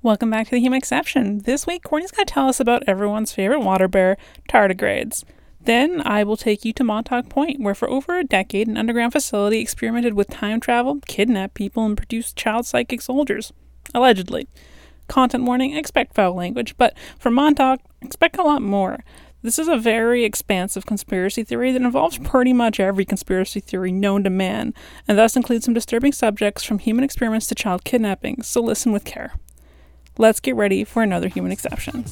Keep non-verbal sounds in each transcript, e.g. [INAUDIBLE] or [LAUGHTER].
Welcome back to the Human Exception. This week, Courtney's going to tell us about everyone's favorite water bear, tardigrades. Then I will take you to Montauk Point, where for over a decade, an underground facility experimented with time travel, kidnapped people, and produced child psychic soldiers. Allegedly. Content warning, expect foul language, but for Montauk, expect a lot more. This is a very expansive conspiracy theory that involves pretty much every conspiracy theory known to man, and thus includes some disturbing subjects from human experiments to child kidnapping, so listen with care. Let's get ready for another human exception.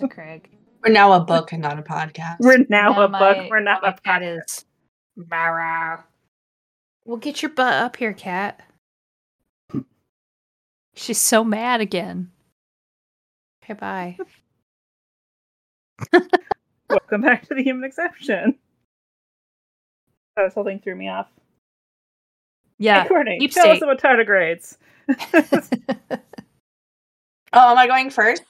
There's a Craig. We're now a book and not a podcast. We're now Now a my- book. We're not a podcast. is Mara. Well, get your butt up here, cat. She's so mad again. Okay, bye. [LAUGHS] Welcome back to the human exception. This whole thing threw me off. Yeah. hey, Courtney, deep tell us about tardigrades. [LAUGHS] Oh, am I going first?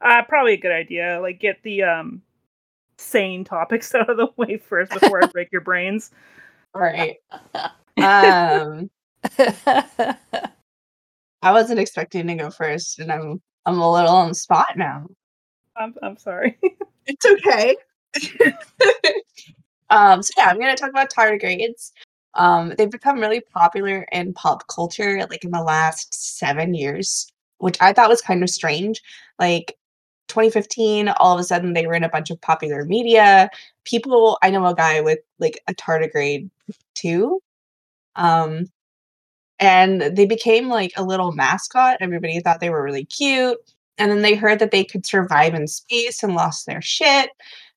Uh, probably a good idea. Like, get the um sane topics [LAUGHS] out of the way first before I break your brains. All [LAUGHS] right. Um, I wasn't expecting to go first, and I'm I'm a little on the spot now. I'm I'm sorry. [LAUGHS] It's okay. um, so yeah, I'm gonna talk about tardigrades. Um, they've become really popular in pop culture, like in the last seven years, which I thought was kind of strange. Like 2015, all of a sudden they were in a bunch of popular media. People, I know a guy with like a tardigrade too. Um, and they became like a little mascot. Everybody thought they were really cute. And then they heard that they could survive in space and lost their shit.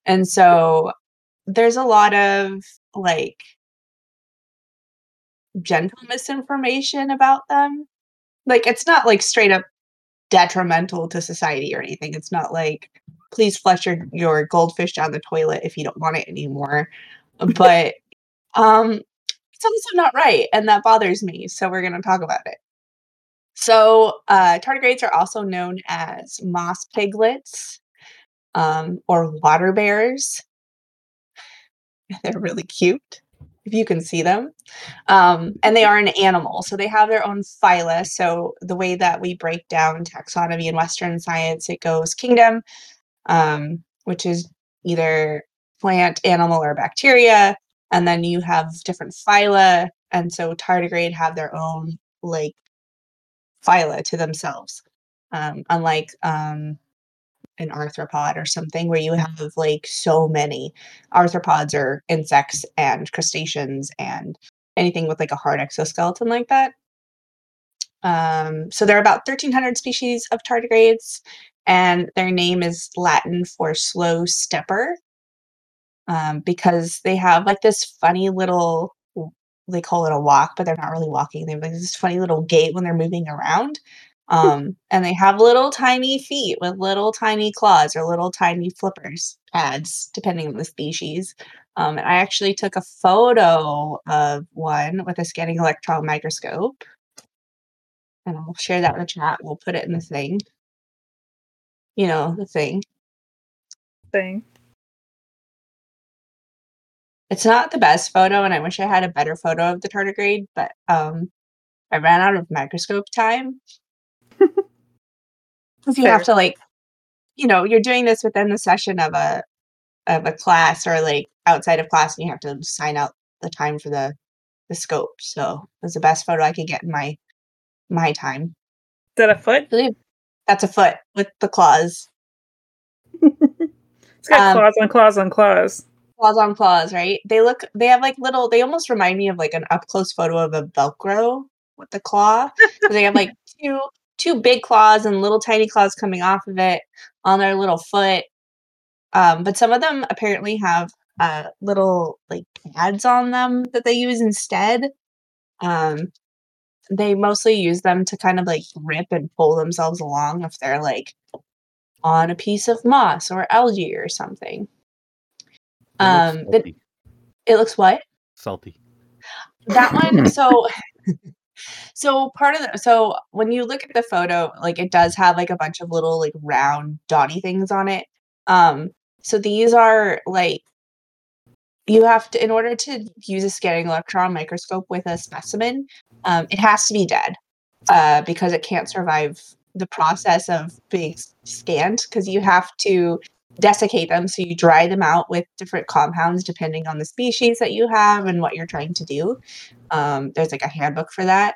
And so there's a lot of like gentle misinformation about them. Like it's not like straight up detrimental to society or anything. It's not like please flush your, your goldfish down the toilet if you don't want it anymore. But um it's also not right and that bothers me. So we're gonna talk about it. So uh tardigrades are also known as moss piglets um, or water bears. [LAUGHS] They're really cute if you can see them. Um, and they are an animal, so they have their own phyla. So the way that we break down taxonomy in Western science, it goes kingdom, um, which is either plant, animal, or bacteria, and then you have different phyla. And so tardigrade have their own like phyla to themselves, um, unlike um, an arthropod or something where you have like so many arthropods or insects and crustaceans and anything with like a hard exoskeleton like that. Um, so there are about 1,300 species of tardigrades, and their name is Latin for slow stepper um, because they have like this funny little, they call it a walk, but they're not really walking. They have like this funny little gait when they're moving around. Um, and they have little tiny feet with little tiny claws or little tiny flippers pads, depending on the species. Um, and I actually took a photo of one with a scanning electron microscope. And I'll share that in the chat. We'll put it in the thing. You know, the thing. Thing. It's not the best photo, and I wish I had a better photo of the tardigrade, but um, I ran out of microscope time. Because you have to like, you know, you're doing this within the session of a of a class or like outside of class, and you have to sign out the time for the the scope. So it was the best photo I could get in my my time. Is that a foot? That's a foot with the claws, It's got Um, claws on claws on claws. claws on claws, right? They look, they have like little, they almost remind me of like an up close photo of a Velcro with the claw. 'cause they have like [LAUGHS] two two big claws and little tiny claws coming off of it on their little foot. Um, but some of them apparently have uh, little like pads on them that they use instead. Um, they mostly use them to kind of like rip and pull themselves along if they're like on a piece of moss or algae or something. It looks Um, it looks what? salty. that one [CLEARS THROAT] so so part of the so when you look at the photo like it does have like a bunch of little like round dotty things on it. Um so these are like you have to in order to use a scanning electron microscope with a specimen um, it has to be dead uh, because it can't survive the process of being scanned because you have to desiccate them. So you dry them out with different compounds depending on the species that you have and what you're trying to do. Um, there's like a handbook for that.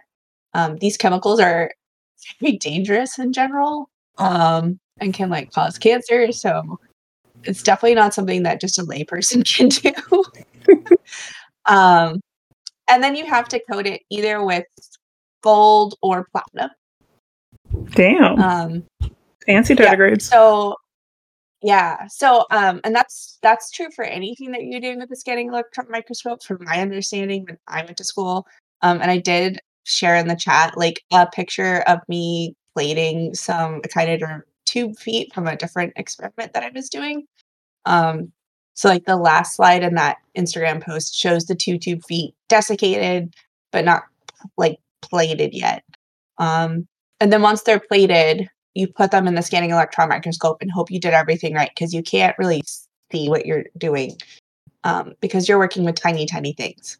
Um, these chemicals are [LAUGHS] very dangerous in general um, and can like cause cancer. So it's definitely not something that just a layperson [LAUGHS] can do. [LAUGHS] Um, and then you have to coat it either with gold or platinum. Damn. um, Fancy yeah, tardigrades. So yeah, so um, and that's that's true for anything that you're doing with the scanning electron microscope. From my understanding, when I went to school, um, and I did share in the chat like a picture of me plating some echinoderm tube feet from a different experiment that I was doing. Um, so like the last slide in that Instagram post shows the two tube feet desiccated, but not like plated yet. Um, and then once they're plated, you put them in the scanning electron microscope and hope you did everything right because you can't really see what you're doing um, because you're working with tiny, tiny things.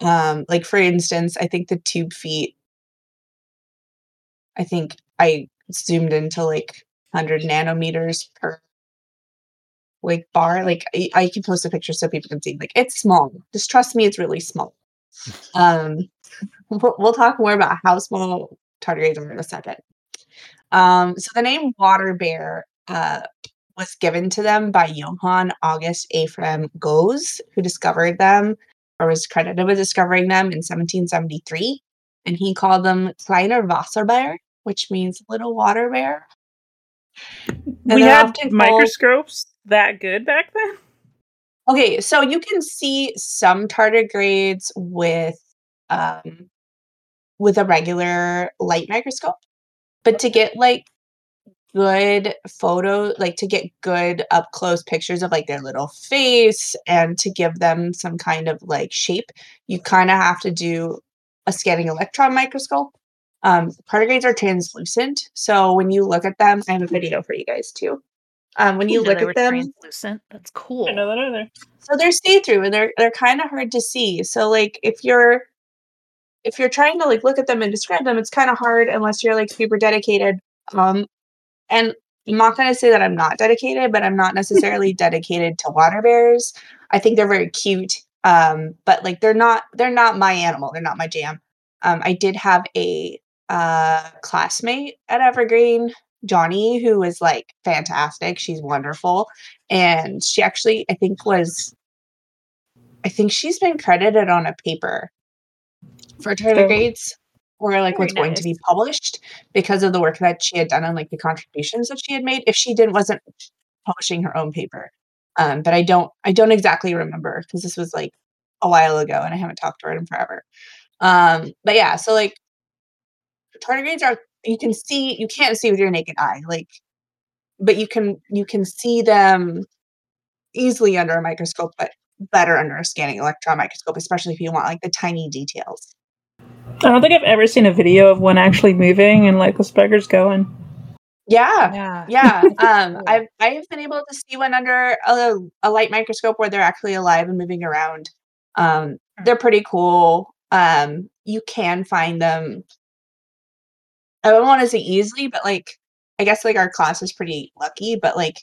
Um, like for instance, I think the tube feet. I think I zoomed into like 100 nanometers per like bar. Like I, I can post a picture so people can see. Like it's small. Just trust me, it's really small. [LAUGHS] Um, [LAUGHS] we'll, we'll talk more about how small tardigrades are in a second. Um, so the name water bear uh, was given to them by Johann August Ephraim Goeze, who discovered them or was credited with discovering them in 1773. And he called them Kleiner Wasserbär, which means little water bear. we they're had often called- microscopes that good back then. Okay, so you can see some tardigrades with um with a regular light microscope, but to get like good photo, like to get good up close pictures of like their little face and to give them some kind of like shape, you kind of have to do a scanning electron microscope. Um, tardigrades are translucent, so when you look at them, I have a video for you guys too. Um, when you look at them, translucent. That's cool. I know that either. so they're see-through and they're they're kind of hard to see so like if you're if you're trying to like look at them and describe them it's kind of hard unless you're like super dedicated um and i'm not going to say that i'm not dedicated but i'm not [LAUGHS] necessarily dedicated to water bears. I think they're very cute um but like they're not they're not my animal they're not my jam. Um i did have a uh classmate at evergreen johnny who was like fantastic she's wonderful and she actually i think was i think she's been credited on a paper for tardigrades or like what's Very going to be published because of the work that she had done and like the contributions that she had made. If she didn't wasn't publishing her own paper. Um but i don't i don't exactly remember because this was like a while ago and i haven't talked to her in forever. Um but yeah so like tardigrades are you can see you can't see with your naked eye like but you can you can see them easily under a microscope but better under a scanning electron microscope especially if you want like the tiny details I don't think I've ever seen a video of one actually moving and like the specker's going. yeah. Yeah. yeah. [LAUGHS] Um i've i've been able to see one under a, a light microscope where they're actually alive and moving around. Um they're pretty cool. Um you can find them. I don't want to say easily but like i guess like our class is pretty lucky but like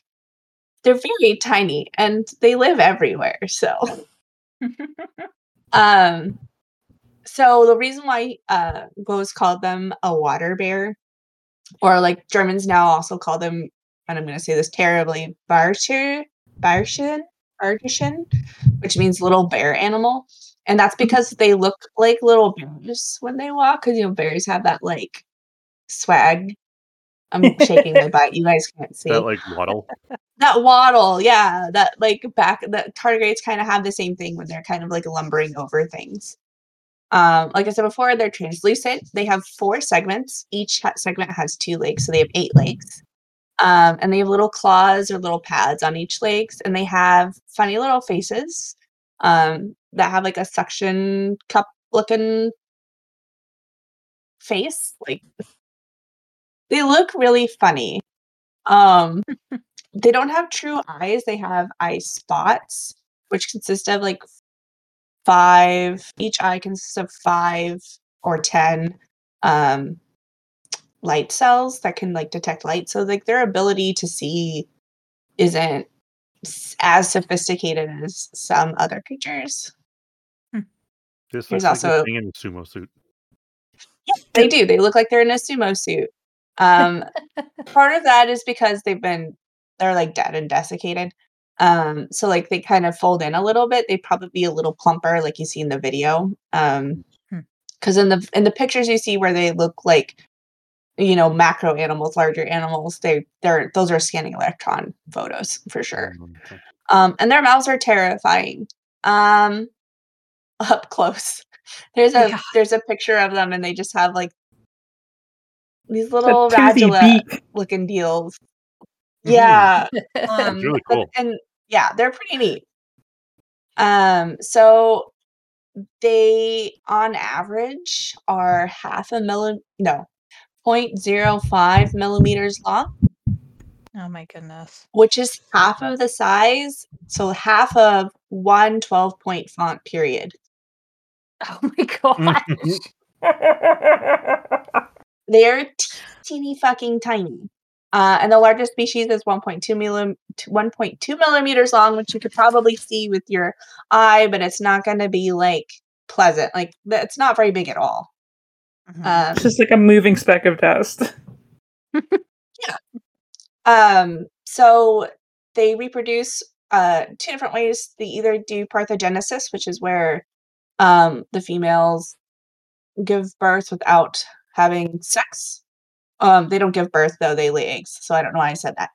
they're very tiny and they live everywhere so. [LAUGHS] Um so the reason why uh Goeze called them a water bear or like germans now also call them and i'm going to say this terribly barscher barschen barschen which means little bear animal and that's because they look like little bears when they walk because you know bears have that like swag I'm shaking my [LAUGHS] butt. You guys can't see. That like waddle. [LAUGHS] that waddle yeah that like back that tardigrades kind of have the same thing when they're kind of like lumbering over things um like i said before they're translucent. They have four segments. Each ha- segment has two legs so they have eight legs. Um and they have little claws or little pads on each legs and they have funny little faces um that have like a suction cup looking face like they look really funny. Um [LAUGHS] they don't have true eyes. They have eye spots which consist of like five each eye consists of five or ten um light cells that can like detect light. So like their ability to see isn't as sophisticated as some other creatures. This There's looks like also- thing in a sumo suit. they do. They look like they're in a sumo suit. Um [LAUGHS] part of that is because they've been they're like dead and desiccated um so like they kind of fold in a little bit they'd probably be a little plumper like you see in the video um Hmm. because in the in the pictures you see where they look like you know macro animals larger animals they they're those are scanning electron photos for sure Um, um and their mouths are terrifying um [LAUGHS] up close there's a Yeah. there's a picture of them and they just have like these little radula looking deals. Yeah. [LAUGHS] Um, really but- and yeah they're pretty neat. Um so they on average are half a milli no 0.05 millimeters long. Oh my goodness. which is half of the size so half of one 12 point font period. Oh my gosh. [LAUGHS] they're teeny fucking tiny uh, and the largest species is 1.2 millim- 1.2 millimeters long, which you could probably see with your eye, but it's not going to be like pleasant. Like it's not very big at all. Mhm. Um, It's just like a moving speck of dust. [LAUGHS] Um, so they reproduce uh, two different ways. They either do parthenogenesis, which is where um, the females give birth without having sex. Um, they don't give birth though; they lay eggs. So I don't know why I said that.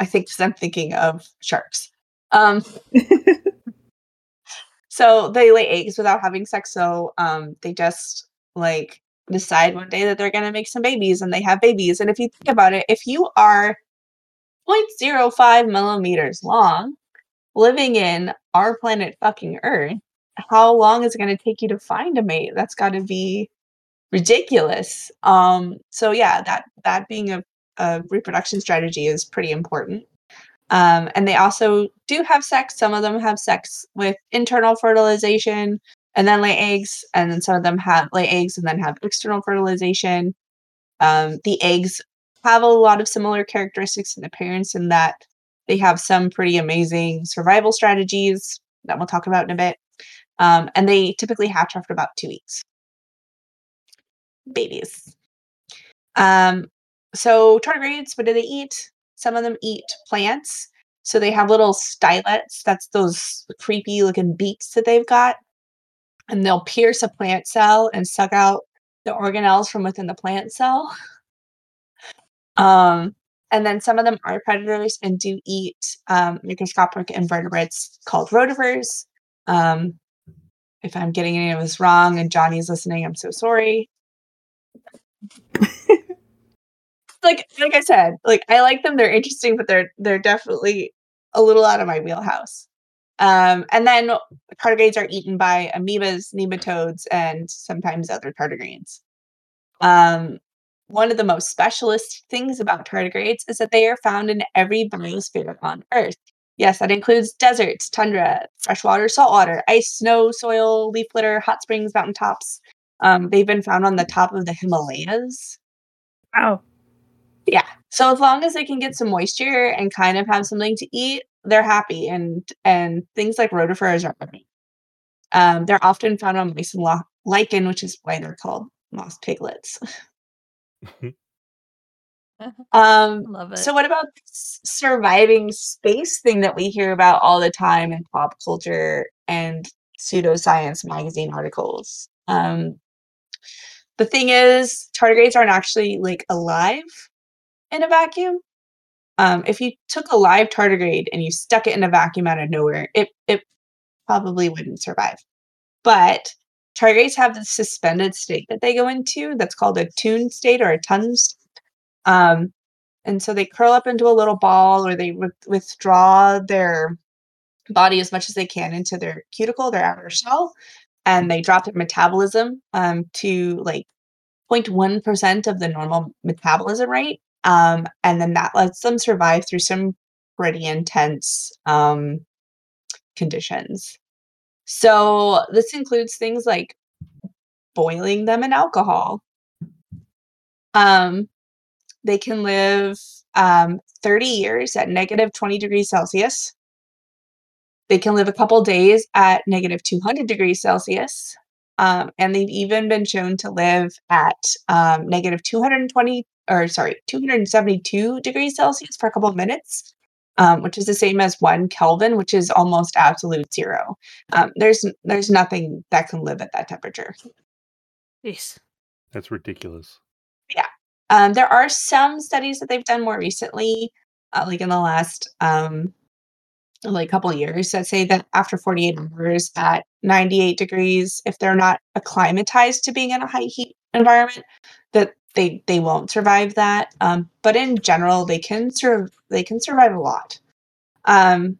I think 'cause I'm thinking of sharks. Um, [LAUGHS] so they lay eggs without having sex. So um, they just like decide one day that they're going to make some babies, and they have babies. And if you think about it, if you are 0.05 millimeters long, living in our planet fucking Earth, how long is it going to take you to find a mate? That's got to be ridiculous. Um, so yeah, that that being a, a reproduction strategy is pretty important. Um, and they also do have sex. Some of them have sex with internal fertilization and then lay eggs, and then some of them have lay eggs and then have external fertilization. Um, the eggs have a lot of similar characteristics in appearance in that they have some pretty amazing survival strategies that we'll talk about in a bit. Um, and they typically hatch after about two weeks. Babies. Um, so tardigrades, what do they eat? Some of them eat plants. So they have little stylets. That's those creepy looking beaks that they've got. And they'll pierce a plant cell and suck out the organelles from within the plant cell. [LAUGHS] Um, and then some of them are predators and do eat um, microscopic invertebrates called rotifers. Um, if I'm getting any of this wrong and Johnny's listening, I'm so sorry. [LAUGHS] like like I said, like I like them. They're interesting, but they're they're definitely a little out of my wheelhouse. Um, and then tardigrades are eaten by amoebas, nematodes, and sometimes other tardigrades. Um, one of the most specialist things about tardigrades is that they are found in every biosphere on Earth. Yes, that includes deserts, tundra, freshwater, saltwater, ice, snow, soil, leaf litter, hot springs, mountaintops. Um, they've been found on the top of the Himalayas. Wow. Yeah. So as long as they can get some moisture and kind of have something to eat, they're happy. And and things like rotifers are happy. Um, they're often found on mice and lo- lichen, which is why they're called moss piglets. [LAUGHS] um, Love it. so what about this surviving space thing that we hear about all the time in pop culture and pseudoscience magazine articles? Um, the thing is, tardigrades aren't actually like alive. in a vacuum. Um, if you took a live tardigrade and you stuck it in a vacuum out of nowhere, it it probably wouldn't survive. But tardigrades have this suspended state that they go into that's called a tune state or a tun state. Um, and so they curl up into a little ball or they wi- withdraw their body as much as they can into their cuticle, their outer shell, and they drop their metabolism um, to like 0.1% of the normal metabolism rate. Um, and then that lets them survive through some pretty intense um, conditions. So this includes things like boiling them in alcohol. Um, they can live um, 30 years at negative 20 degrees Celsius. They can live a couple days at negative 200 degrees Celsius. Um, and they've even been shown to live at um, negative 220 or sorry, 272 degrees Celsius for a couple of minutes, um, which is the same as one Kelvin, which is almost absolute zero. Um, there's there's nothing that can live at that temperature. Yes. That's ridiculous. Yeah. Um, there are some studies that they've done more recently, uh, like in the last um, a couple years, that say that after 48 hours at 98 degrees, if they're not acclimatized to being in a high heat environment, that they they won't survive that. Um, but in general, they can sur- they can survive a lot. Um,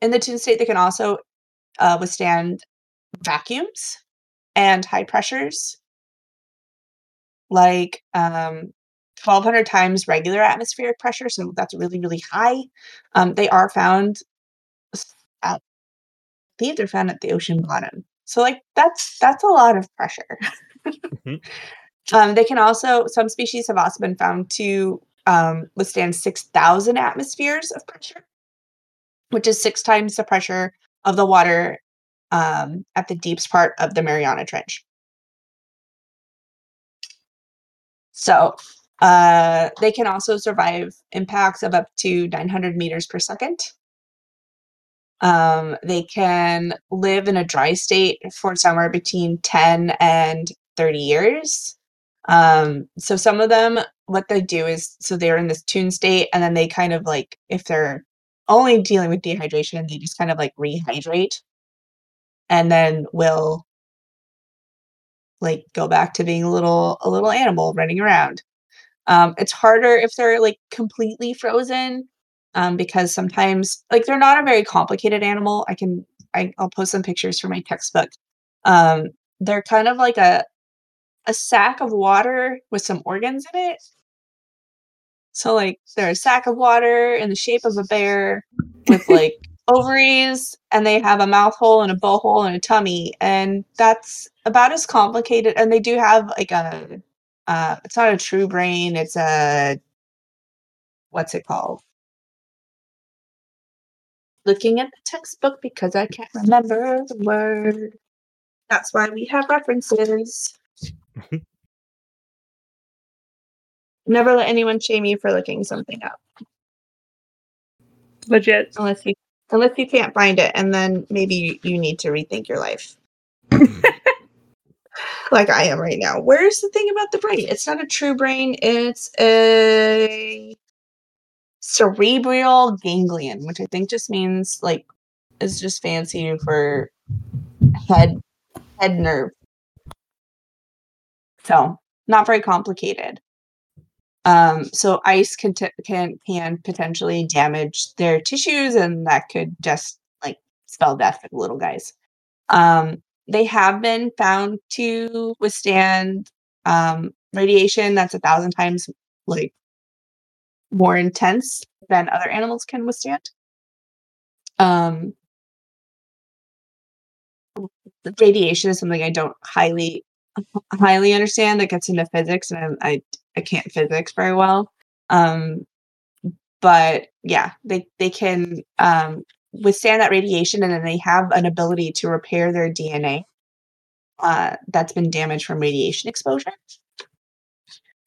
in the tune state, they can also uh, withstand vacuums and high pressures like um, 1200 times regular atmospheric pressure. So that's really, really high. Um, they are found believe they're found at the ocean bottom. So like that's that's a lot of pressure. Mhm. [LAUGHS] um, they can also some species have also been found to um, withstand 6,000 atmospheres of pressure, which is six times the pressure of the water um, at the deepest part of the Mariana Trench. So uh, they can also survive impacts of up to 900 meters per second. Um, they can live in a dry state for somewhere between 10 and 30 years. Um, so some of them, what they do is, so they're in this tune state, and then they kind of like, if they're only dealing with dehydration, they just kind of like rehydrate, and then will like go back to being a little a little animal running around. Um, it's harder if they're like completely frozen um, because sometimes like they're not a very complicated animal. I can I, I'll post some pictures for my textbook. Um, they're kind of like a a sack of water with some organs in it. So like they're a sack of water in the shape of a bear with [LAUGHS] like ovaries and they have a mouth hole and a bow hole and a tummy and that's about as complicated and they do have like a uh it's not a true brain it's a what's it called looking at the textbook because i can't remember the word. That's why we have references. Mm-hmm. Never let anyone shame you for looking something up. Legit. unless you unless you can't find it and then maybe you, you need to rethink your life. [LAUGHS] Like i am right now. Where's the thing about the brain? It's not a true brain. It's a cerebral ganglion which i think just means like is just fancy for head head nerve so not very complicated um, so ice can, t- can can potentially damage their tissues, and that could just like spell death for the little guys. Um, they have been found to withstand um, radiation that's a thousand times like more intense than other animals can withstand. Um, radiation is something I don't highly highly understand that gets into physics, and I I, I can't physics very well. Um, but yeah, they they can um, withstand that radiation, and then they have an ability to repair their DNA uh, that's been damaged from radiation exposure.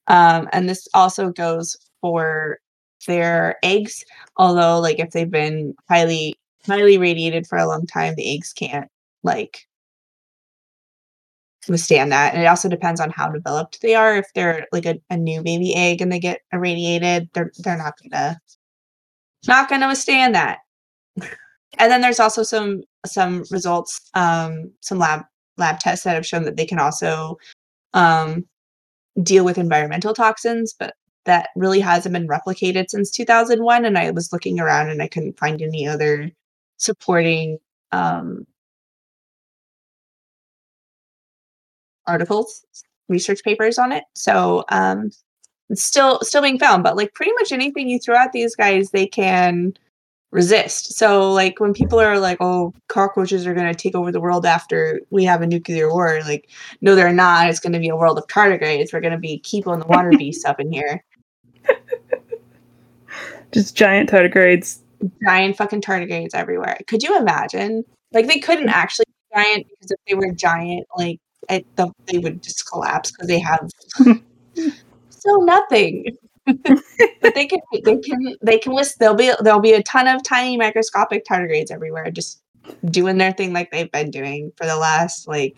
Um, and this also goes for their eggs, although like if they've been highly highly radiated for a long time, the eggs can't like withstand that. And it also depends on how developed they are. If they're like a, a new baby egg and they get irradiated, they're they're not gonna not gonna withstand that. And then there's also some some results, um, some lab lab tests that have shown that they can also um, deal with environmental toxins, but that really hasn't been replicated since 2001. And I was looking around and I couldn't find any other supporting um, articles, research papers on it. So um, it's still still being found, but like pretty much anything you throw at these guys, they can resist. So like when people are like, "Oh, cockroaches are going to take over the world after we have a nuclear war," like, no, they're not. It's going to be a world of tardigrades. We're going to be and the water [LAUGHS] beast up in here. Just giant tardigrades. Giant fucking tardigrades everywhere. Could you imagine? Like they couldn't actually be giant because if they were giant, like it, the, they would just collapse because they have [LAUGHS] so nothing. but they can they can they can list there'll be there'll be a ton of tiny microscopic tardigrades everywhere just doing their thing like they've been doing for the last like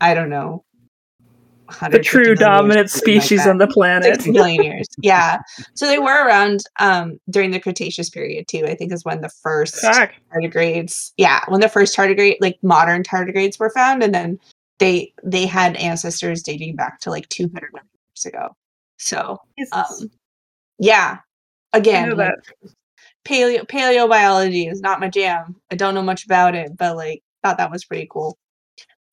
I don't know. The true dominant something like species on the planet. 60 billion years. [LAUGHS] Yeah. So they were around um during the Cretaceous period too. I think is when the first Fuck. tardigrades yeah when the first tardigrade like modern tardigrades were found and then they they had ancestors dating back to like 200 million years ago so um yeah again like, paleo paleobiology is not my jam i don't know much about it but like thought that was pretty cool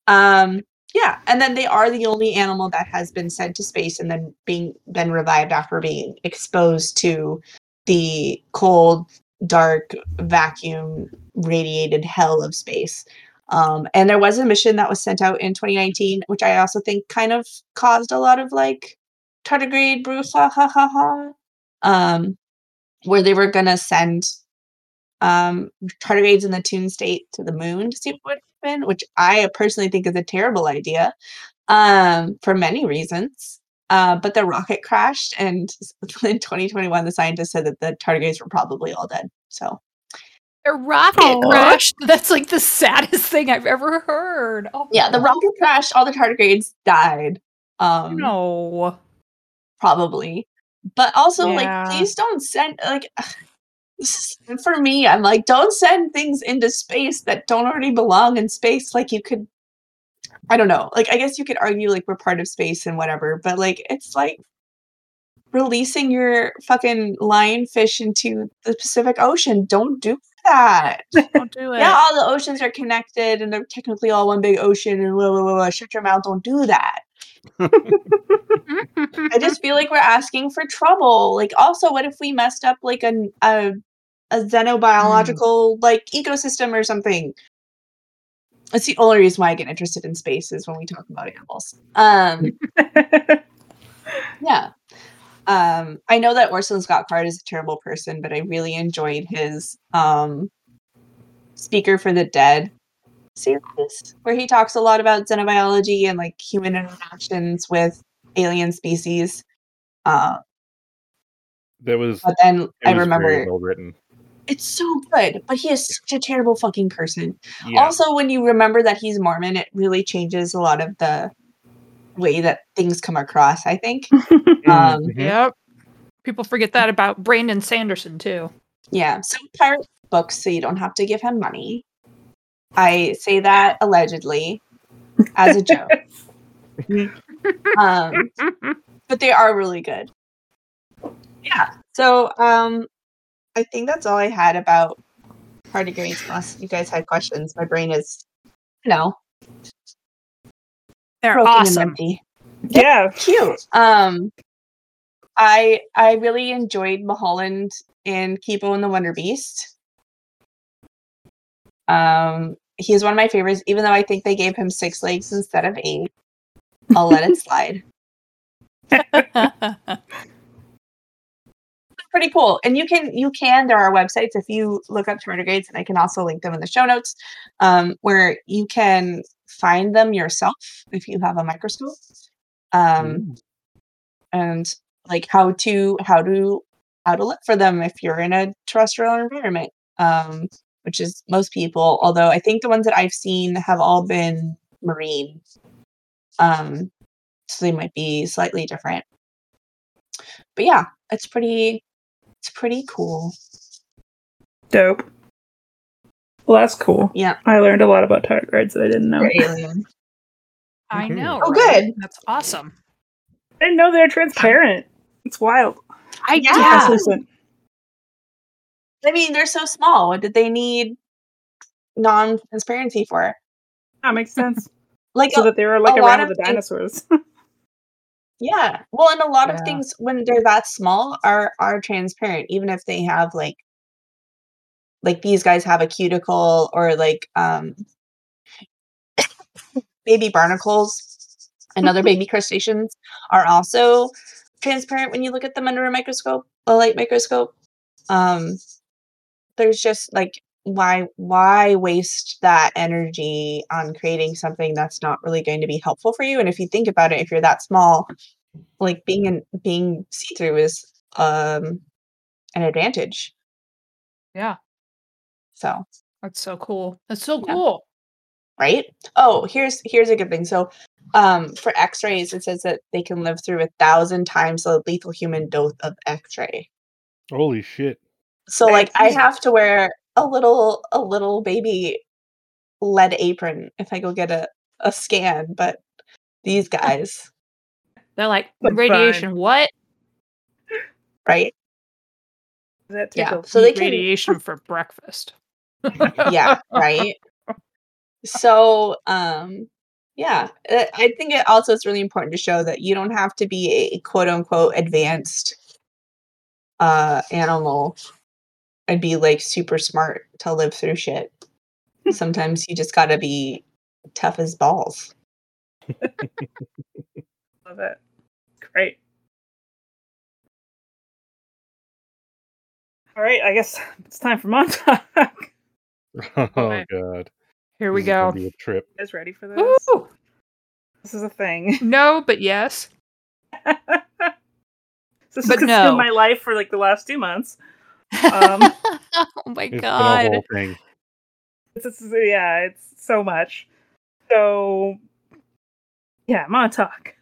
um yeah and then they are the only animal that has been sent to space and then being then revived after being exposed to the cold dark vacuum radiated hell of space. Um, and there was a mission that was sent out in 2019 which i also think kind of caused a lot of like tardigrade brew ha ha ha ha um, where they were going to send um, tardigrades in the tune state to the moon to see what happen, which I personally think is a terrible idea um, for many reasons. Uh, but the rocket crashed, and [LAUGHS] in 2021, the scientists said that the tardigrades were probably all dead. So A rocket Aw. crashed. [LAUGHS] That's like the saddest thing I've ever heard. Oh, yeah, the rocket crashed. All the tardigrades died. Um, No. probably. But also, Yeah. like, please don't send like. this is- For me, I'm like, don't send things into space that don't already belong in space. Like, you could, I don't know. Like, I guess you could argue like we're part of space and whatever, but like, it's like releasing your fucking lionfish into the Pacific Ocean. Don't do that. Don't do it. Yeah, all the oceans are connected and they're technically all one big ocean and blah, blah, blah, blah. Shut your mouth. Don't do that. I just feel like we're asking for trouble. Like, also, what if we messed up like a a, a xenobiological like ecosystem or something? That's the only reason why I get interested in space is when we talk about animals. Um, [LAUGHS] yeah. Um, I know that Orson Scott Card is a terrible person, but I really enjoyed his um, Speaker for the Dead series, where he talks a lot about xenobiology and like human interactions with alien species. Uh, That was. but then I was remember very well written. it's so good, but he is such a terrible fucking person. Yeah. Also, when you remember that he's Mormon, it really changes a lot of the way that things come across. I think. [LAUGHS] Um, Mhm. Yep. People forget that about Brandon Sanderson too. Yeah, so pirate books so you don't have to give him money. I say that allegedly as a joke. [LAUGHS] um, but they are really good. Yeah. So um, I think that's all I had about tardigrades. Unless you guys had questions, my brain is, you know, They're awesome. yeah. Cute. Um, I I really enjoyed Mulholland and Kipo and the Wonder Beast. Um, he is one of my favorites, even though I think they gave him six legs instead of eight. I'll let it [LAUGHS] slide. [LAUGHS] Pretty cool. And you can you can there are websites if you look up tardigrades, and I can also link them in the show notes, um, where you can find them yourself if you have a microscope. Um, and like how to how to how to look for them if you're in a terrestrial environment um which is most people although i think the ones that i've seen have all been marine Um, so they might be slightly different. But yeah, it's pretty it's pretty cool. Dope. Well, that's cool. Yeah. I learned a lot about tardigrades that I didn't know. Alien. I Mhm. know. Oh, right? good. That's awesome. I didn't know they're transparent. It's wild. I Yeah. I mean, they're so small. What did they need non-transparency for? That makes sense. [LAUGHS] Like so that they were like a around the things- dinosaurs. [LAUGHS] Yeah. Well, and a lot of things when they're that small are are transparent, even if they have like like these guys have a cuticle or like um [COUGHS] baby barnacles and other baby [LAUGHS] crustaceans are also transparent when you look at them under a microscope, a light microscope. Um there's just like why why waste that energy on creating something that's not really going to be helpful for you and if you think about it if you're that small like being in being see-through is um an advantage Yeah. so That's so cool. That's so Yeah. cool. right oh here's here's a good thing so um for x-rays it says that they can live through a thousand times the lethal human dose of x-ray Holy shit. So like i have to wear a little a little baby lead apron if i go get a a scan but these [LAUGHS] guys They're like That's radiation. What? right That Yeah, so they Eat can- radiation for breakfast. yeah right [LAUGHS] so um yeah uh, i think it also is really important to show that you don't have to be a quote unquote advanced uh animal and be like super smart to live through shit hmm. sometimes you just gotta be tough as balls [LAUGHS] Love it. Great. All right, I guess [LAUGHS] it's time for Montauk. [LAUGHS] Oh Okay. god. Here we This is go. be a trip. You guys ready for this? Woo! This is a thing. No, but yes. this has But consumed no. my life for like the last two months. Um, [LAUGHS] [LAUGHS] oh my god. been whole thing. It's, it's yeah, it's so much. So yeah, Montauk.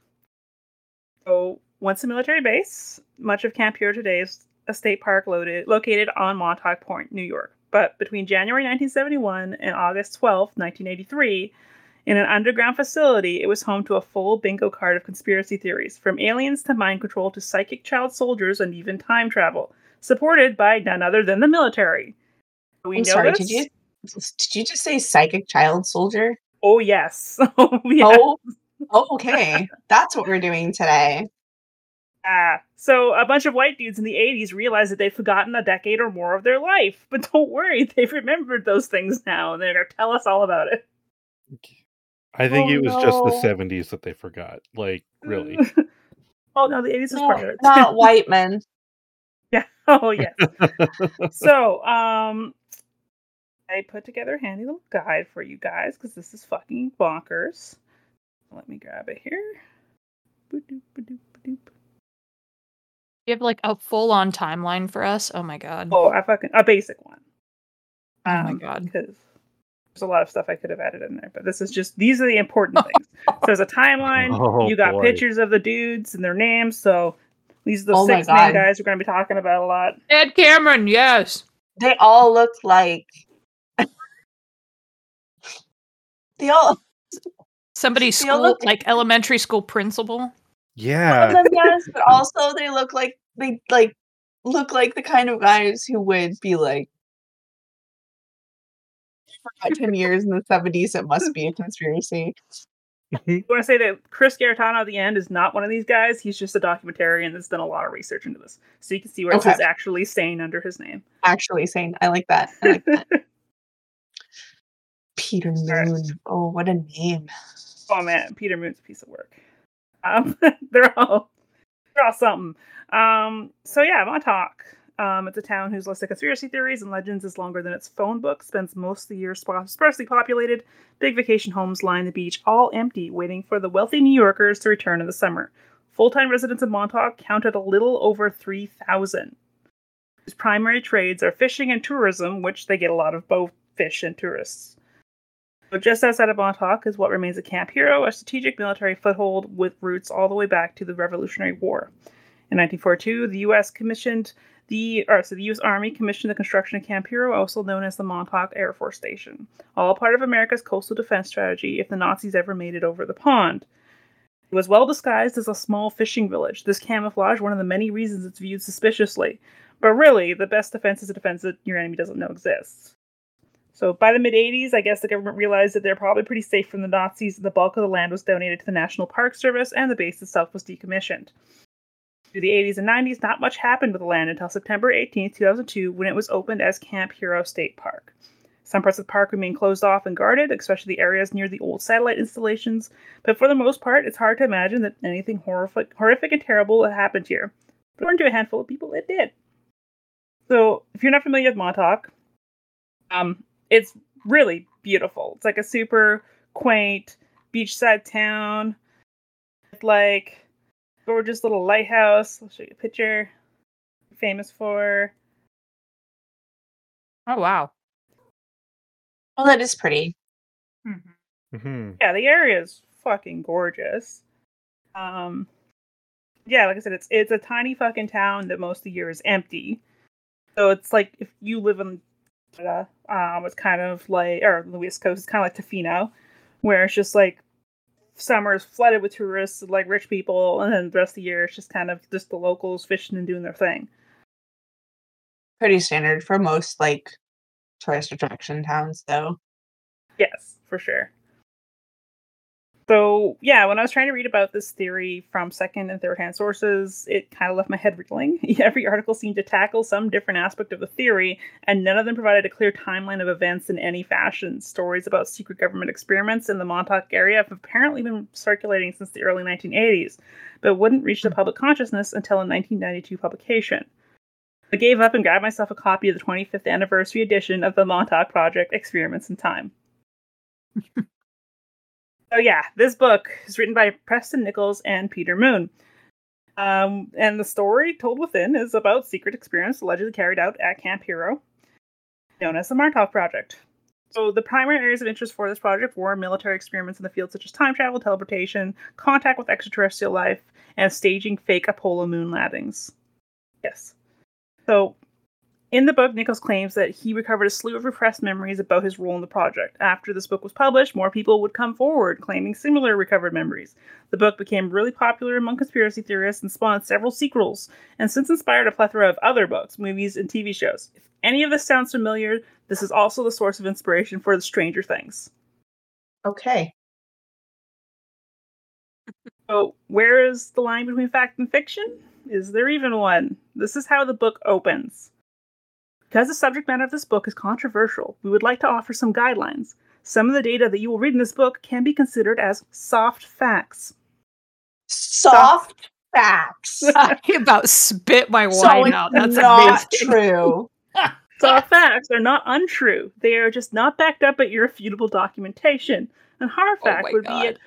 So once a military base, much of Camp Hero today is a state park loaded, located on Montauk Point, New York. But between January 1971 and August 12, 1983, in an underground facility, it was home to a full bingo card of conspiracy theories, from aliens to mind control to psychic child soldiers and even time travel, supported by none other than the military. We i'm know sorry this? did you did you just say psychic child soldier Oh yes. [LAUGHS] Oh yeah. oh oh okay that's what we're doing today Ah. So a bunch of white dudes in the 80s realized that they'd forgotten a decade or more of their life. [LAUGHS] But don't worry, they've remembered those things now and they're gonna tell us all about it. I think Oh, it was just the 70s that they forgot. Like, really. [LAUGHS] oh no, the 80s was no, part of it. not white men yeah. [LAUGHS] Oh yes. [LAUGHS] so, um I put together a handy little guide for you guys because this is fucking bonkers. Let me grab it here. Boop-doop, boop-doop, boop-doop. You have like a full on timeline for us? Oh my god. Oh, I fucking a basic one. Oh my Um, God. Because there's a lot of stuff I could have added in there, but this is just these are the important [LAUGHS] things. So there's a timeline. Oh, you got boy. pictures of the dudes and their names. So these are the Oh my six main guys we're going to be talking about a lot. Ed Cameron, yes. they all look like [LAUGHS] they all Somebody school look- like elementary school principal. some of yeah. them yes but also they look like they like look like the kind of guys who would be like [LAUGHS] forgot 10 years in the 70s it must be a conspiracy You want to say that Chris Garetano at the end is not one of these guys. He's just a documentarian that's done a lot of research into this. So you can see where it Okay. says actually sane under his name. actually saying i like that i like that [LAUGHS] peter right. moon oh what a name Oh man, Peter Moon's a piece of work. Um, [LAUGHS] they're all they're all something. Um, so yeah, Montauk. Um, it's a town whose list of conspiracy theories and legends is longer than its phone book. Spends most of the year sparsely populated. Big vacation homes line the beach, all empty, waiting for the wealthy New Yorkers to return in the summer. Full-time residents of Montauk counted a little over three thousand. Its primary trades are fishing and tourism, which they get a lot of both fish and tourists. So just outside of Montauk is what remains of Camp Hero, a strategic military foothold with roots all the way back to the Revolutionary War. In 1942, the U.S. commissioned the, or so the U.S. Army commissioned the construction of Camp Hero, also known as the Montauk Air Force Station, all part of America's coastal defense strategy if the Nazis ever made it over the pond. It was well disguised as a small fishing village. This camouflage, one of the many reasons it's viewed suspiciously. But really, the best defense is a defense that your enemy doesn't know exists. So by the mid 80s, I guess the government realized that they're probably pretty safe from the Nazis, and the bulk of the land was donated to the National Park Service, and the base itself was decommissioned. Through the 80s and 90s, not much happened with the land until September 18, 2002, when it was opened as Camp Hero State Park. Some parts of the park remain closed off and guarded, especially the areas near the old satellite installations, but for the most part, it's hard to imagine that anything horrific, horrific and terrible happened here. But according to a handful of people, it did. So, if you're not familiar with Montauk, um, it's really beautiful. It's like a super quaint beachside town with like gorgeous little lighthouse. I'll show you a picture. Famous for. Oh wow. Well, that is pretty. hmm Yeah, the area is fucking gorgeous. Um, yeah, like I said, it's it's a tiny fucking town that most of the year is empty. So it's like if you live in Canada, um, it's kind of like or the West Coast, it's kind of like Tofino, where it's just like summer is flooded with tourists, like rich people, and then the rest of the year it's just kind of just the locals fishing and doing their thing. Pretty standard for most like tourist attraction towns, though. Yes, for sure. So, yeah, when I was trying to read about this theory from second and third hand sources, it kind of left my head reeling. [LAUGHS] Every article seemed to tackle some different aspect of the theory, and none of them provided a clear timeline of events in any fashion. Stories about secret government experiments in the Montauk area have apparently been circulating since the early 1980s, but wouldn't reach the hmm. public consciousness until a 1992 publication. I gave up and grabbed myself a copy of the 25th anniversary edition of the Montauk Project Experiments in Time. So, yeah, this book is written by Preston Nichols and Peter Moon. Um, and the story told within is about secret experiments allegedly carried out at Camp Hero, known as the Montauk Project. So, the primary areas of interest for this project were military experiments in the field such as time travel, teleportation, contact with extraterrestrial life, and staging fake Apollo moon landings. Yes. So, in the book, Nichols claims that he recovered a slew of repressed memories about his role in the project. After this book was published, more people would come forward claiming similar recovered memories. The book became really popular among conspiracy theorists and spawned several sequels, and since inspired a plethora of other books, movies, and TV shows. If any of this sounds familiar, this is also the source of inspiration for the Stranger Things. Okay. [LAUGHS] So, where is the line between fact and fiction? Is there even one? This is how the book opens. Because the subject matter of this book is controversial, we would like to offer some guidelines. Some of the data that you will read in this book can be considered as soft facts. Soft facts. [LAUGHS] I about spit my so wine it's out. That's not amazing. true. [LAUGHS] Soft facts are not untrue. They are just not backed up by irrefutable documentation. And hard Oh fact my would God. be it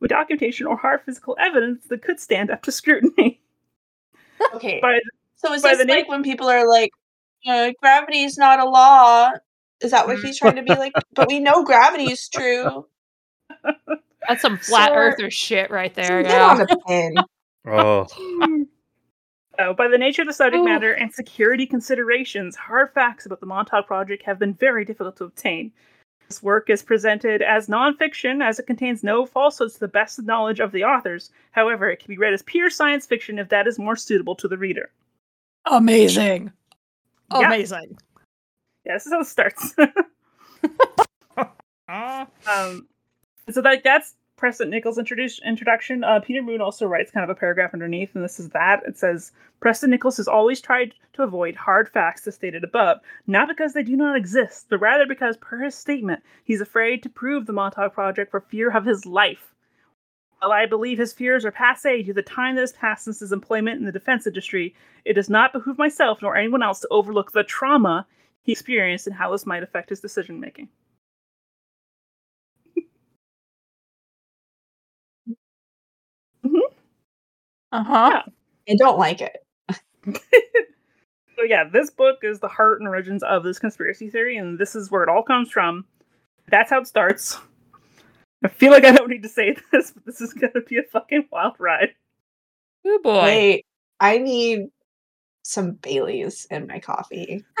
with documentation or hard physical evidence that could stand up to scrutiny. Okay. By So is by this the like na- when people are like, you know, gravity is not a law? Is that what mm. he's trying to be like? But we know gravity is true. That's some flat Sir, earther shit right there. Get on Yeah. a pin. Oh, hmm. So, by the nature of the subject Ooh. matter and security considerations, hard facts about the Montauk Project have been very difficult to obtain. This work is presented as nonfiction as it contains no falsehoods to the best knowledge of the authors. However, it can be read as pure science fiction if that is more suitable to the reader. Amazing. Yeah. Amazing. Yeah, this is how it starts. [LAUGHS] [LAUGHS] um, so that that's Preston Nichols' introduction. Uh, Peter Moon also writes kind of a paragraph underneath, and this is that. It says Preston Nichols has always tried to avoid hard facts as stated above, not because they do not exist, but rather because, per his statement, he's afraid to prove the Montauk Project for fear of his life. While I believe his fears are passe due to the time that has passed since his employment in the defense industry, it does not behoove myself nor anyone else to overlook the trauma he experienced and how this might affect his decision making. [LAUGHS] Uh huh. I don't like it. [LAUGHS] So yeah, this book is the heart and origins of this conspiracy theory, and this is where it all comes from. That's how it starts. I feel like I don't need to say [LAUGHS] this, but this is gonna be a fucking wild ride. Oh boy. Wait, I need some Baileys in my coffee. [LAUGHS]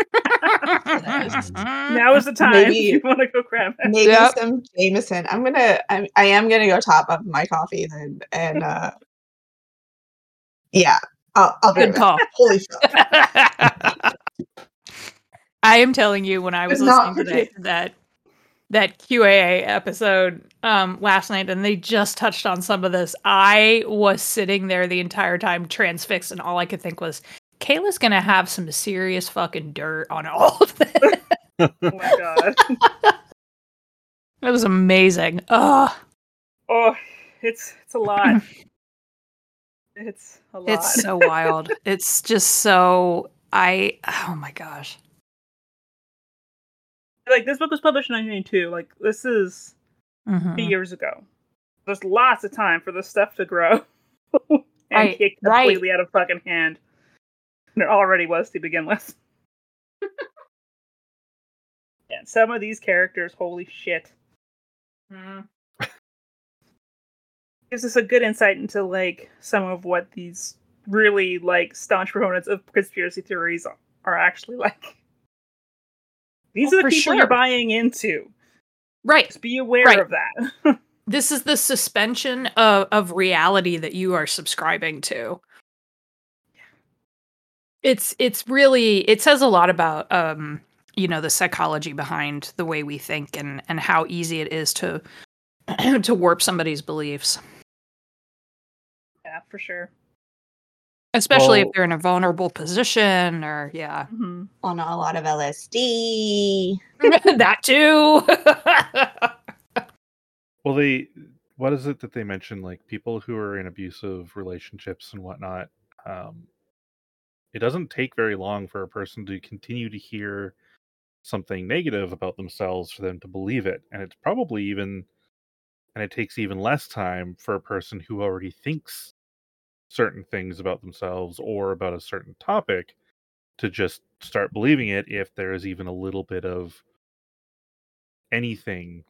Now is the time if Maybe- [LAUGHS] you want to go grab it. Maybe Yep. some Jameson. I'm gonna. I'm, I am gonna go top up my coffee then, and uh, yeah, I'll, I'll Good call. Holy fuck! I am telling you, when I was It's listening to that, that that QAA episode um, last night, and they just touched on some of this, I was sitting there the entire time transfixed, and all I could think was, Cayla's gonna have some serious fucking dirt on all of this. [LAUGHS] Oh my god. [LAUGHS] It was amazing. Ugh, Oh, it's it's a lot. [LAUGHS] It's a lot. it's so wild. It's just so I. Oh my gosh. like this book was published in 1992. Like this is Mhm. two years ago. There's lots of time for this stuff to grow [LAUGHS] and Right, get right. completely out of fucking hand. And it already was to begin with. [LAUGHS] yeah, some of these characters, holy shit. Gives us a good insight into like some of what these really like staunch proponents of conspiracy theories are actually like. These Oh, are the people sure. you're buying into. Right. Just be aware Right. of that. [LAUGHS] this is the suspension of, of reality that you are subscribing to it's it's really it says a lot about um you know the psychology behind the way we think and and how easy it is to [CLEARS THROAT] to warp somebody's beliefs yeah, for sure. Especially Well- if they're in a vulnerable position or yeah hmm On a lot of LSD. [LAUGHS] that too [LAUGHS] Well, they what is it that they mention? Like people who are in abusive relationships and whatnot. Um, it doesn't take very long for a person to continue to hear something negative about themselves for them to believe it, and it's probably even, and it takes even less time for a person who already thinks certain things about themselves or about a certain topic to just start believing it if there is even a little bit of anything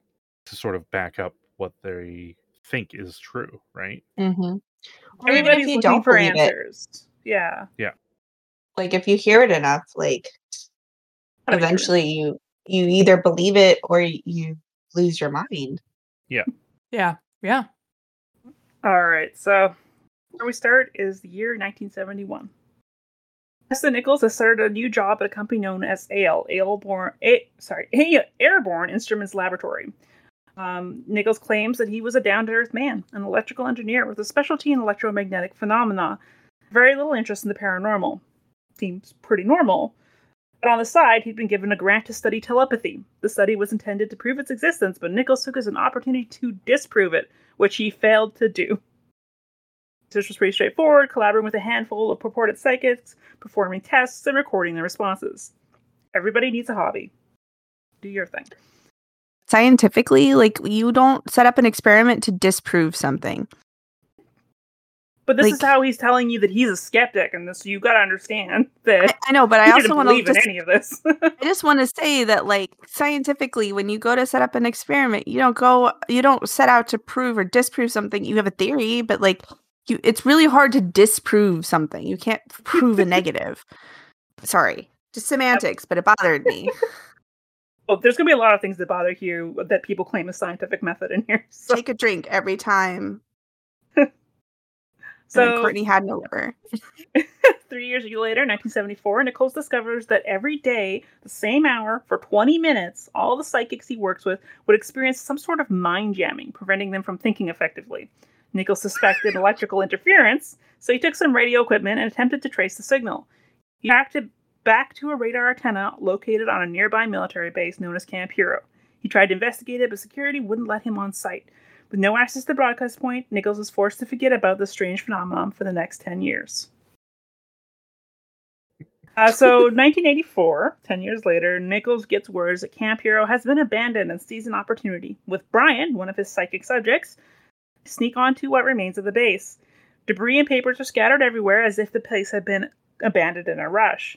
to sort of back up what they think is true, right? Mm-hmm. Or even Everybody's if you looking don't for believe it, answers. Yeah. Yeah. Like if you hear it enough, like Kinda true. eventually you you either believe it or you lose your mind. Yeah. Yeah yeah All right. So where we start is the year 1971. Tessa Nichols has started a new job at a company known as AIL, Airborne, A, sorry, [LAUGHS] Airborne Instruments Laboratory. Um, Nichols claims that he was a down-to-earth man, an electrical engineer with a specialty in electromagnetic phenomena. Very little interest in the paranormal. Seems pretty normal. But on the side, he'd been given a grant to study telepathy. The study was intended to prove its existence, but Nichols took it as an opportunity to disprove it, which he failed to do. This was pretty straightforward, collaborating with a handful of purported psychics, performing tests, and recording their responses. Everybody needs a hobby. Do your thing. Scientifically, like you don't set up an experiment to disprove something. But this is how he's telling you that he's a skeptic, and this you gotta understand [LAUGHS] that I, I know, but I also want to believe in any of this. [LAUGHS] I just want to say that like scientifically when you go to set up an experiment, you don't go you don't set out to prove or disprove something. You have a theory, but like you it's really hard to disprove something. You can't [LAUGHS] prove a negative. Sorry. Just semantics, but it bothered me. [LAUGHS] well, there's gonna be a lot of things that bother you that people claim is scientific method in here. [LAUGHS] So, Take a drink every time. So so Courtney had no liver. Three years later, 1974, Nichols discovers that every day, the same hour, for 20 minutes, all the psychics he works with would experience some sort of mind jamming, preventing them from thinking effectively. Nichols suspected electrical interference, so he took some radio equipment and attempted to trace the signal. He tracked it back to a radar antenna located on a nearby military base known as Camp Hero. He tried to investigate it, but security wouldn't let him on site. With no access to the broadcast point, Nichols was forced to forget about this strange phenomenon for the next 10 years. Uh, so, [LAUGHS] 1984, 10 years later, Nichols gets words that Camp Hero has been abandoned and sees an opportunity, with Brian, one of his psychic subjects, sneak onto what remains of the base. Debris and papers are scattered everywhere as if the place had been abandoned in a rush.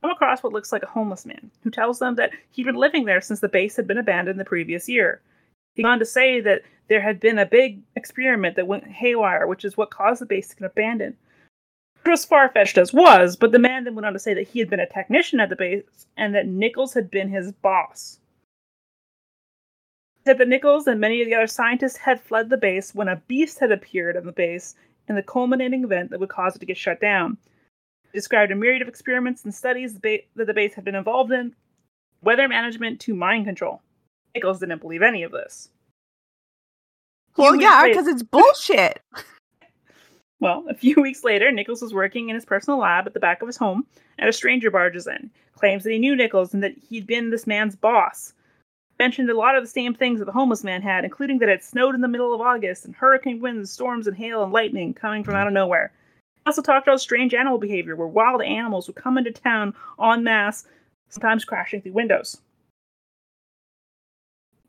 come across what looks like a homeless man who tells them that he'd been living there since the base had been abandoned the previous year. He went on to say that there had been a big experiment that went haywire, which is what caused the base to get abandoned. Which was far fetched as was, but the man then went on to say that he had been a technician at the base and that Nichols had been his boss. That Nichols and many of the other scientists had fled the base when a beast had appeared on the base in the culminating event that would cause it to get shut down. He described a myriad of experiments and studies that the base had been involved in, weather management to mind control. Nichols didn't believe any of this. Well, yeah, because it's [LAUGHS] bullshit. Well, a few weeks later, Nichols was working in his personal lab at the back of his home, and a stranger barges in, claims that he knew Nichols and that he'd been this man's boss. Mentioned a lot of the same things that the homeless man had, including that it snowed in the middle of August, and hurricane winds, storms, and hail and lightning coming from mm. out of nowhere. He also talked about strange animal behavior, where wild animals would come into town en masse, sometimes crashing through windows.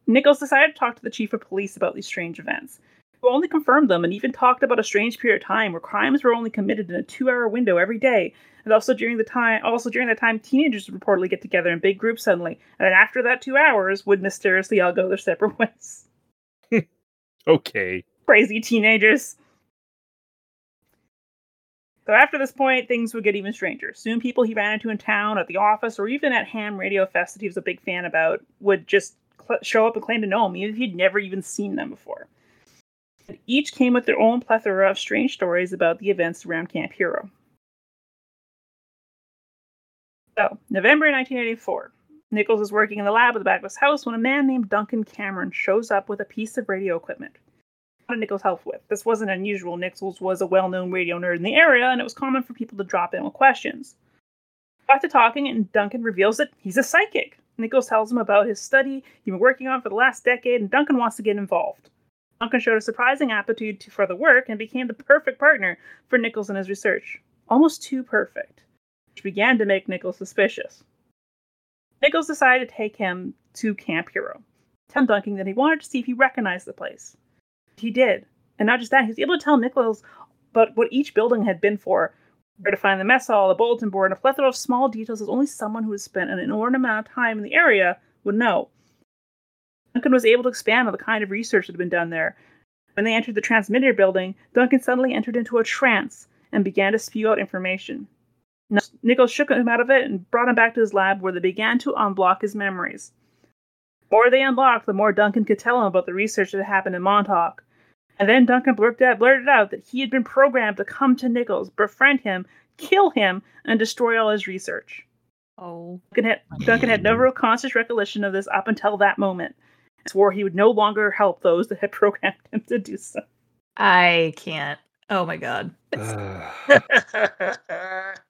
Nichols decided to talk to the chief of police about these strange events who only confirmed them and even talked about a strange period of time where crimes were only committed in a two-hour window every day, and also during the time, also during that time, teenagers would reportedly get together in big groups suddenly, and then after that two hours, would mysteriously all go their separate [LAUGHS] ways. Okay. Crazy teenagers. So after this point, things would get even stranger. Soon, people he ran into in town, at the office, or even at Ham Radio Fest that he was a big fan about, would just cl- show up and claim to know him, even if he'd never even seen them before. Each came with their own plethora of strange stories about the events around Camp Hero. So, November 1984. Nichols is working in the lab at the back of his house when a man named Duncan Cameron shows up with a piece of radio equipment. What did Nichols help with? This wasn't unusual. Nichols was a well known radio nerd in the area, and it was common for people to drop in with questions. After talking, and Duncan reveals that he's a psychic. Nichols tells him about his study he's been working on for the last decade, and Duncan wants to get involved. Duncan showed a surprising aptitude for the work and became the perfect partner for Nichols in his research. Almost too perfect, which began to make Nichols suspicious. Nichols decided to take him to Camp Hero, tell Duncan that he wanted to see if he recognized the place. He did. And not just that, he was able to tell Nichols about what each building had been for, where to find the mess hall, the bulletin board, and a plethora of small details that only someone who has spent an inordinate amount of time in the area would know. Duncan was able to expand on the kind of research that had been done there. When they entered the transmitter building, Duncan suddenly entered into a trance and began to spew out information. Nichols shook him out of it and brought him back to his lab where they began to unblock his memories. The more they unlocked, the more Duncan could tell him about the research that had happened in Montauk. And then Duncan blurted out, blurted out that he had been programmed to come to Nichols, befriend him, kill him, and destroy all his research. Oh. Duncan had, Duncan had no mm. real conscious recollection of this up until that moment. He swore he would no longer help those that had [LAUGHS] programmed him to do so. I can't. Oh my god. [SIGHS]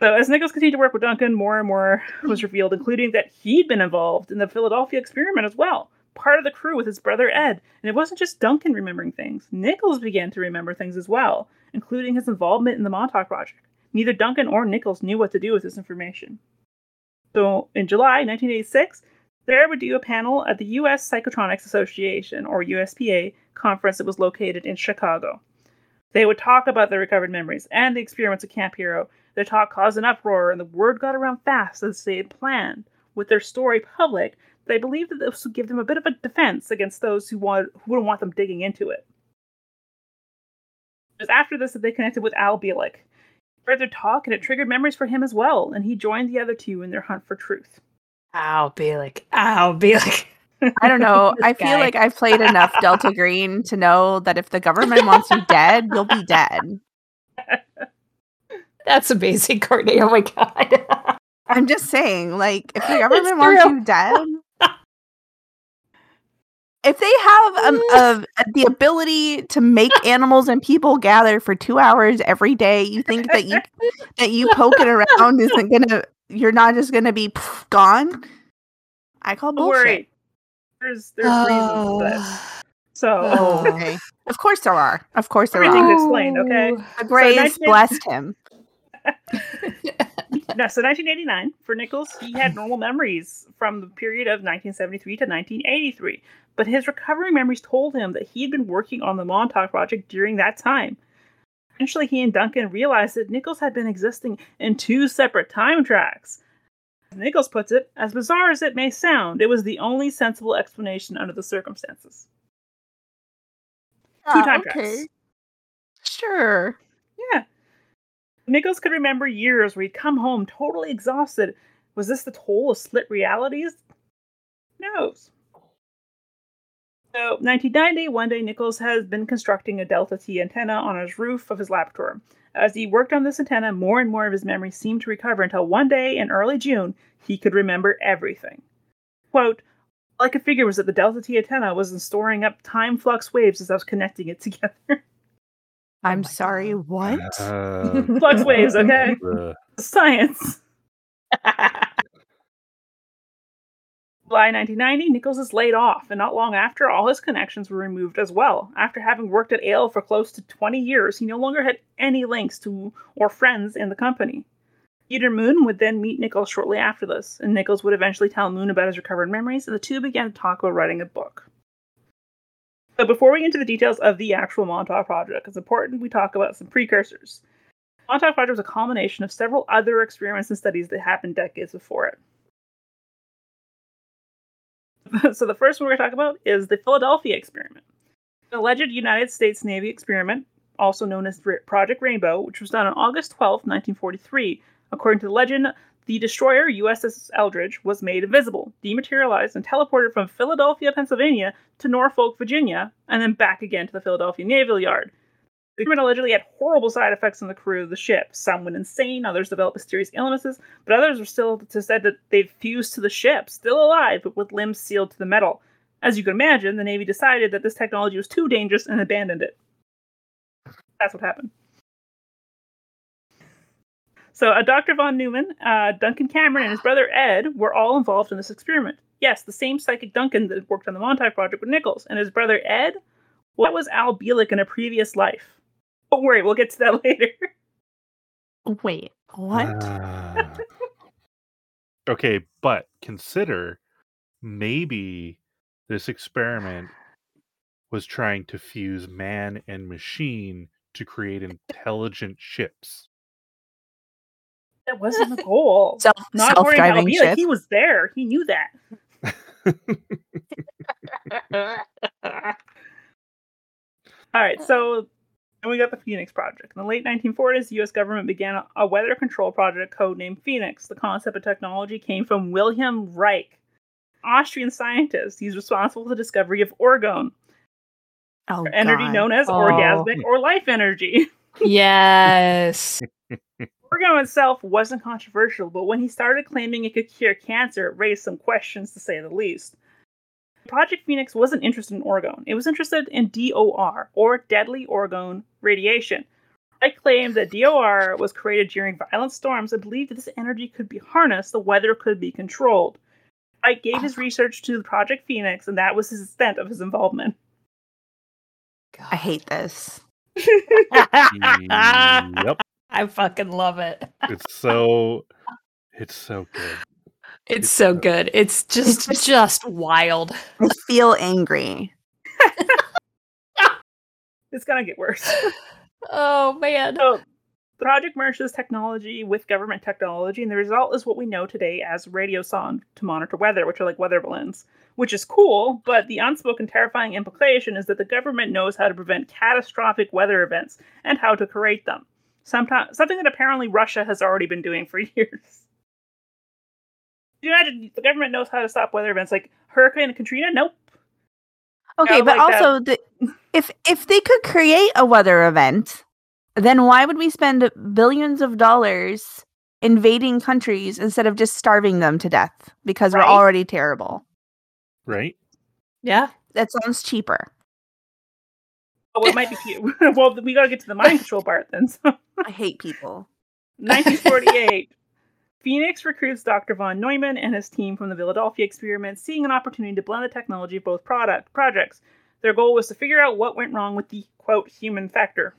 So, as Nichols continued to work with Duncan, more and more was revealed, including that he'd been involved in the Philadelphia experiment as well, part of the crew with his brother Ed. And it wasn't just Duncan remembering things, Nichols began to remember things as well, including his involvement in the Montauk Project. Neither Duncan or Nichols knew what to do with this information. So, in July 1986, there would do a panel at the U.S. Psychotronics Association, or USPA, conference that was located in Chicago. They would talk about their recovered memories and the experiments at Camp Hero. Their talk caused an uproar, and the word got around fast as they had planned, with their story public. They believed that this would give them a bit of a defense against those who, want, who wouldn't want them digging into it. It was after this that they connected with Al Bielek. He heard their talk, and it triggered memories for him as well, and he joined the other two in their hunt for truth. Ow, be like, ow, be [LAUGHS] like. I don't know. [LAUGHS] I feel guy. like I've played enough Delta [LAUGHS] Green to know that if the government wants you dead, you'll be dead. That's amazing, Courtney. Oh my god. I'm just saying, like, if the government wants you dead, if they have um, uh, the ability to make animals and people gather for two hours every day, you think that you that you poking around isn't gonna, you're not just gonna be pff, gone? I call Don't bullshit. worry. There's, there's reasons for this. [SIGHS] So, Oh. Okay. Of course there are. Of course there Everything's are. explained, okay? The Grays 19 blessed him. [LAUGHS] [LAUGHS] No, so 1989 for Nichols, he had normal memories from the period of 1973 to 1983, but his recovery memories told him that he had been working on the Montauk project during that time. Eventually, he and Duncan realized that Nichols had been existing in two separate time tracks. As Nichols puts it, as bizarre as it may sound, it was the only sensible explanation under the circumstances. Two Ah, time okay. tracks. Sure. Yeah. Nichols could remember years where he'd come home totally exhausted. Was this the toll of split realities? Who knows? So, 1990, one day Nichols has been constructing a Delta T antenna on his roof of his laboratory. As he worked on this antenna, more and more of his memory seemed to recover until one day in early June, he could remember everything. Quote, All I could figure was that the Delta T antenna was storing up time flux waves as I was connecting it [LAUGHS] together. I'm my sorry, God. what? Uh, flux waves, okay? uh, [LAUGHS] Science. [LAUGHS] July 1990, Nichols is laid off, and not long after, all his connections were removed as well. After having worked at AIL for close to 20 years, he no longer had any links to or friends in the company. Peter Moon would then meet Nichols shortly after this, and Nichols would eventually tell Moon about his recovered memories, and the two began to talk about writing a book. So before we get into the details of the actual Montauk Project, it's important we talk about some precursors. Montauk Project was a culmination of several other experiments and studies that happened decades before it. [LAUGHS] so the first one we're going to talk about is the Philadelphia experiment. An alleged United States Navy experiment, also known as Project Rainbow, which was done on August 12, 1943. According to the legend, the destroyer USS Eldridge was made invisible, dematerialized, and teleported from Philadelphia, Pennsylvania to Norfolk, Virginia, and then back again to the Philadelphia Naval Yard. The experiment allegedly had horrible side effects on the crew of the ship. Some went insane, others developed mysterious illnesses, but others were still said that they fused to the ship, still alive, but with limbs sealed to the metal. As you can imagine, the Navy decided that this technology was too dangerous and abandoned it. That's what happened. So, uh, Dr. Von Neumann, uh, Duncan Cameron, and his brother Ed were all involved in this experiment. Yes, the same psychic Duncan that worked on the Montauk Project with Nichols, and his brother Ed, what was Al Bielek in a previous life? [LAUGHS] Don't worry, we'll get to that [LAUGHS] later. Wait, what? ah. okay, but consider maybe this experiment was trying to fuse man and machine to create intelligent ships. That wasn't the goal. [LAUGHS] Self Not according to Al self-driving Bielek. ship. He was there. He knew that. All right, so then we got the Phoenix Project. In the late 1940s, the U.S. government began a, a weather control project codenamed Phoenix. The concept of technology came from Wilhelm Reich, Austrian scientist. He's responsible for the discovery of orgone, Oh, energy God. known as Oh. orgasmic or life energy. [LAUGHS] yes. [LAUGHS] Orgone itself wasn't controversial, but when he started claiming it could cure cancer, it raised some questions to say the least. Project Phoenix wasn't interested in orgone. It was interested in DOR, or deadly orgone radiation. I claimed that DOR was created during violent storms and believed that this energy could be harnessed, the weather could be controlled. I gave his ah. research to Project Phoenix, and that was his extent of his involvement. I hate this. [LAUGHS] yep. I fucking love it. It's so it's so good. It's It's so so- good. It's just just wild. I feel angry. [LAUGHS] It's gonna get worse. [LAUGHS] Oh man. So, project merged this technology with government technology, and the result is what we know today as radio radiosonde to monitor weather, which are like weather balloons, which is cool. But the unspoken, terrifying implication is that the government knows how to prevent catastrophic weather events and how to create them. Sometimes, something that apparently Russia has already been doing for [LAUGHS] years. Can you imagine the government knows how to stop weather events like Hurricane Katrina? Nope. Okay, Yeah, but like also, the, if if they could create a weather event, then why would we spend billions of dollars invading countries instead of just starving them to death because Right. we're already terrible? Right? Yeah. That sounds cheaper. Oh, it might be cute. [LAUGHS] well, we got to get to the mind [LAUGHS] control part then. So. I hate people. 1948. Phoenix recruits Dr. von Neumann and his team from the Philadelphia experiment, seeing an opportunity to blend the technology of both product projects. Their goal was to figure out what went wrong with the quote human factor.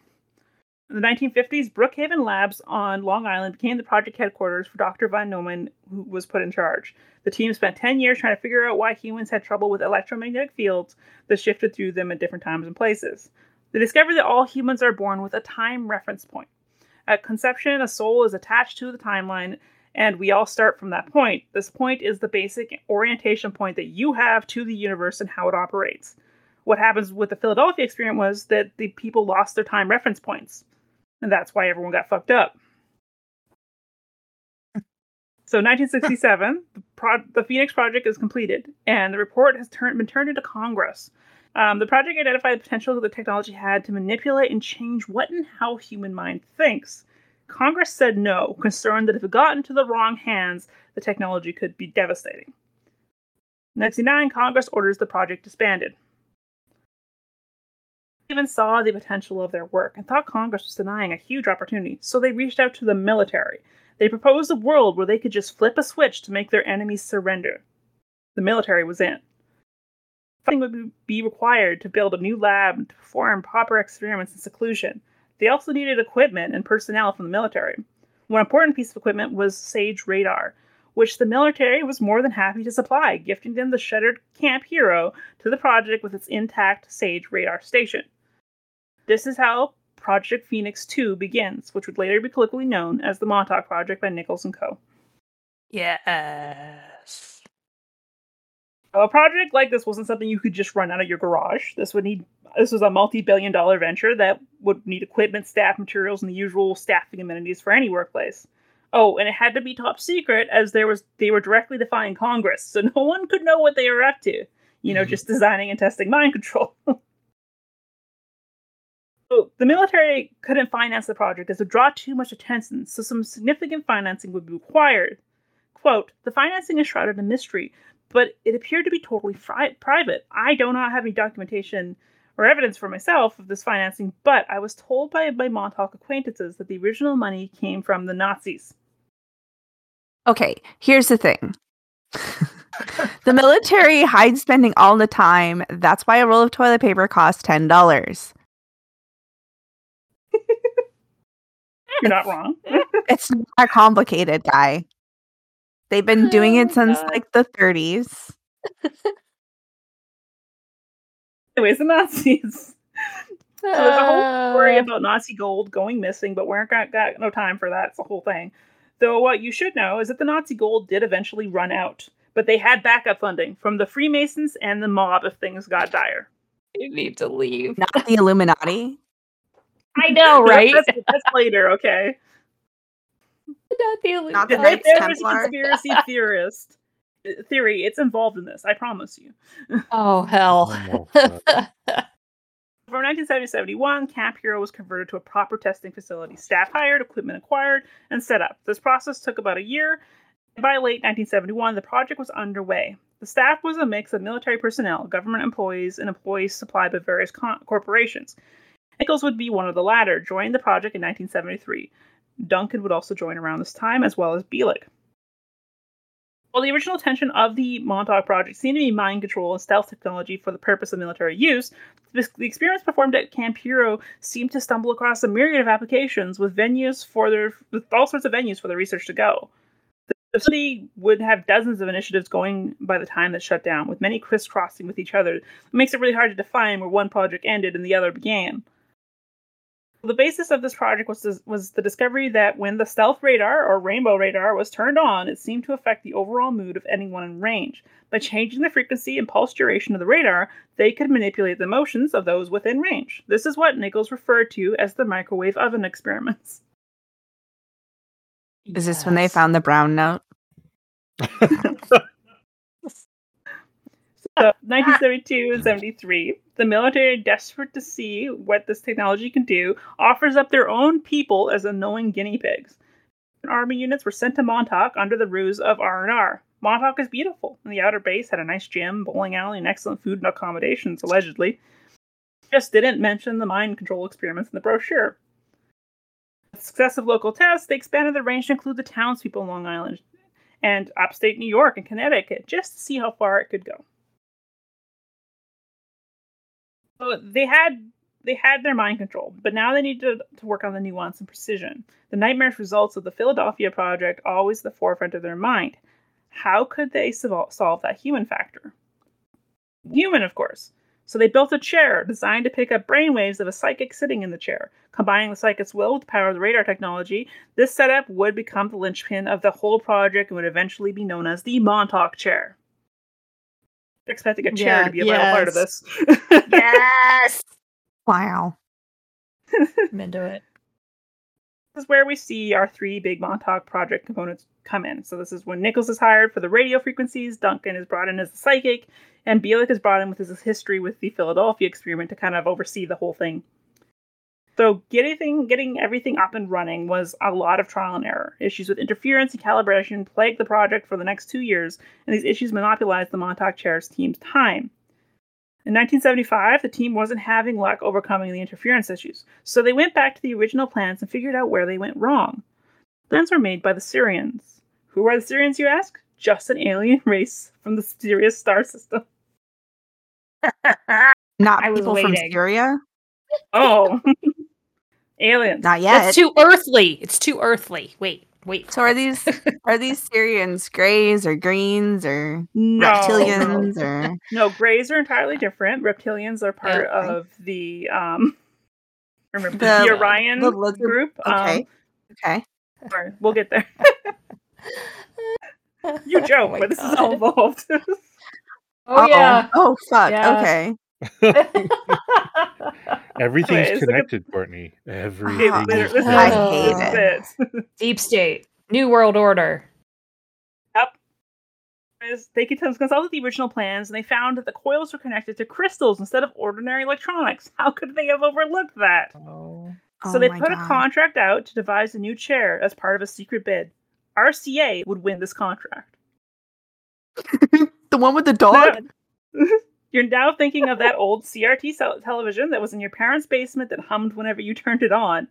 In the 1950s, Brookhaven Labs on Long Island became the project headquarters for Dr. von Neumann, who was put in charge. The team spent 10 years trying to figure out why humans had trouble with electromagnetic fields that shifted through them at different times and places. They discovered that all humans are born with a time reference point. At conception, a soul is attached to the timeline, and we all start from that point. This point is the basic orientation point that you have to the universe and how it operates. What happens with the Philadelphia experiment was that the people lost their time reference points, and that's why everyone got fucked up. So, 1967, the, pro- the Phoenix Project is completed, and the report has turn- been turned into Congress. Um, the project identified the potential that the technology had to manipulate and change what and how human mind thinks. Congress said no, concerned that if it got into the wrong hands, the technology could be devastating. In 1969, Congress orders the project disbanded. They even saw the potential of their work and thought Congress was denying a huge opportunity, so they reached out to the military. They proposed a world where they could just flip a switch to make their enemies surrender. The military was in. Funding would be required to build a new lab and to perform proper experiments in seclusion. They also needed equipment and personnel from the military. One important piece of equipment was Sage radar, which the military was more than happy to supply, gifting them the shuttered Camp Hero to the project with its intact Sage radar station. This is how Project Phoenix 2 begins, which would later be colloquially known as the Montauk Project by Nichols and Co. Yes. A project like this wasn't something you could just run out of your garage. This would need this was a multi-billion dollar venture that would need equipment, staff, materials, and the usual staffing amenities for any workplace. Oh, and it had to be top secret as there was they were directly defying Congress, so [LAUGHS] no one could know what they were up to. You know, Mhm. just designing and testing mind control. [LAUGHS] so the military couldn't finance the project as it would draw too much attention, so some significant financing would be required. Quote, the financing is shrouded in mystery, but it appeared to be totally fri- private. I do not have any documentation or evidence for myself of this financing, but I was told by my Montauk acquaintances that the original money came from the Nazis. Okay, here's the thing. [LAUGHS] the military hides spending all the time. That's why a roll of toilet paper costs ten dollars. You're not wrong. [LAUGHS] It's not complicated, guy. They've been doing it Oh, since like the 30s. [LAUGHS] Anyways, the Nazis. [LAUGHS] So there's a whole story Uh, about Nazi gold going missing, but we aren't got, got no time for that. It's the whole thing. Though what you should know is that the Nazi gold did eventually run out, but they had backup funding from the Freemasons and the mob if things got dire. you need to leave. Not the Illuminati. I [LAUGHS] know, right? That's, that's later, okay. Not the elite. Not the Knights there was a conspiracy theorist theory, it's involved in this. I promise you. [LAUGHS] Oh hell. Uh, [LAUGHS] From 1970 71, Camp Hero was converted to a proper testing facility. Staff hired, equipment acquired, and set up. This process took about a year. and By late 1971, the project was underway. The staff was a mix of military personnel, government employees, and employees supplied by various co- corporations. Nichols would be one of the latter, joining the project in 1973. Duncan would also join around this time, as well as Bielek. While the original intention of the Montauk project seemed to be mind control and stealth technology for the purpose of military use, the experiments performed at Camp Hero seemed to stumble across a myriad of applications with venues for their with all sorts of venues for the research to go. The facility would have dozens of initiatives going by the time that shut down, with many crisscrossing with each other. It makes it really hard to define where one project ended and the other began. The basis of this project was was the discovery that when the stealth radar or rainbow radar was turned on, it seemed to affect the overall mood of anyone in range. By changing the frequency and pulse duration of the radar, they could manipulate the motions of those within range. This is what Nichols referred to as the microwave oven experiments. Is this when they found the brown note? [LAUGHS] [LAUGHS] So, [LAUGHS] 1972 and 73, the military, desperate to see what this technology can do, offers up their own people as unknowing guinea pigs. Army units were sent to Montauk under the ruse of R&R. Montauk is beautiful, and the outer base had a nice gym, bowling alley, and excellent food and accommodations, allegedly. Just didn't mention the mind control experiments in the brochure. With successive local tests, they expanded the range to include the townspeople on Long Island and upstate New York and Connecticut, just to see how far it could go. They had they had their mind control, but now they needed to to work on the nuance and precision. The nightmarish results of the Philadelphia project always the forefront of their mind. How could they sol- solve that human factor? Human, of course. So they built a chair designed to pick up brainwaves of a psychic sitting in the chair. Combining the psychic's will with the power of the radar technology, this setup would become the linchpin of the whole project and would eventually be known as the Montauk chair. Expecting a chair Yeah, to be a vital part of this. [LAUGHS] Yes. Wow. [LAUGHS] I'm into it. this is where we see our three big Montauk project components come in. So this is when Nichols is hired for the radio frequencies, Duncan is brought in as the psychic, and Bielek is brought in with his history with the Philadelphia experiment to kind of oversee the whole thing. So getting getting everything up and running was a lot of trial and error. Issues with interference and calibration plagued the project for the next two years, and these issues monopolized the Montauk Chairs team's time. In 1975, the team wasn't having luck overcoming the interference issues, so they went back to the original plans and figured out where they went wrong. Plans were made by the Sirians. Who are the Sirians, you ask? Just an alien [LAUGHS] race from the Sirius star system. [LAUGHS] Not I was people from. Syria? Oh, [LAUGHS] aliens. Not yet. It's too earthly. It's too earthly. Wait, wait. so are these [LAUGHS] are these Sirians grays or greens or No, reptilians or [LAUGHS] No, grays are entirely different. Reptilians are part Yeah, okay. of the um. [LAUGHS] Remember The- the, Orion the lizard- group? okay. Um, okay. sorry, we'll get there. You joke, Oh but this is all God. involved. Oh Uh-oh. yeah. Oh fuck. Yeah. Okay. [LAUGHS] Everything's Anyways, look at- connected, Courtney. Everything. literally- is this I hate this it. is it. Deep state. New world order. Yep. They could consulted the original plans and they found that the coils were connected to crystals instead of ordinary electronics. How could they have overlooked that? Oh. So Oh they my put a contract out to devise a new chair as part of a secret bid. RCA would win this contract. [LAUGHS] the one with the dog? [LAUGHS] You're now thinking of that old CRT television that was in your parents' basement that hummed whenever you turned it on.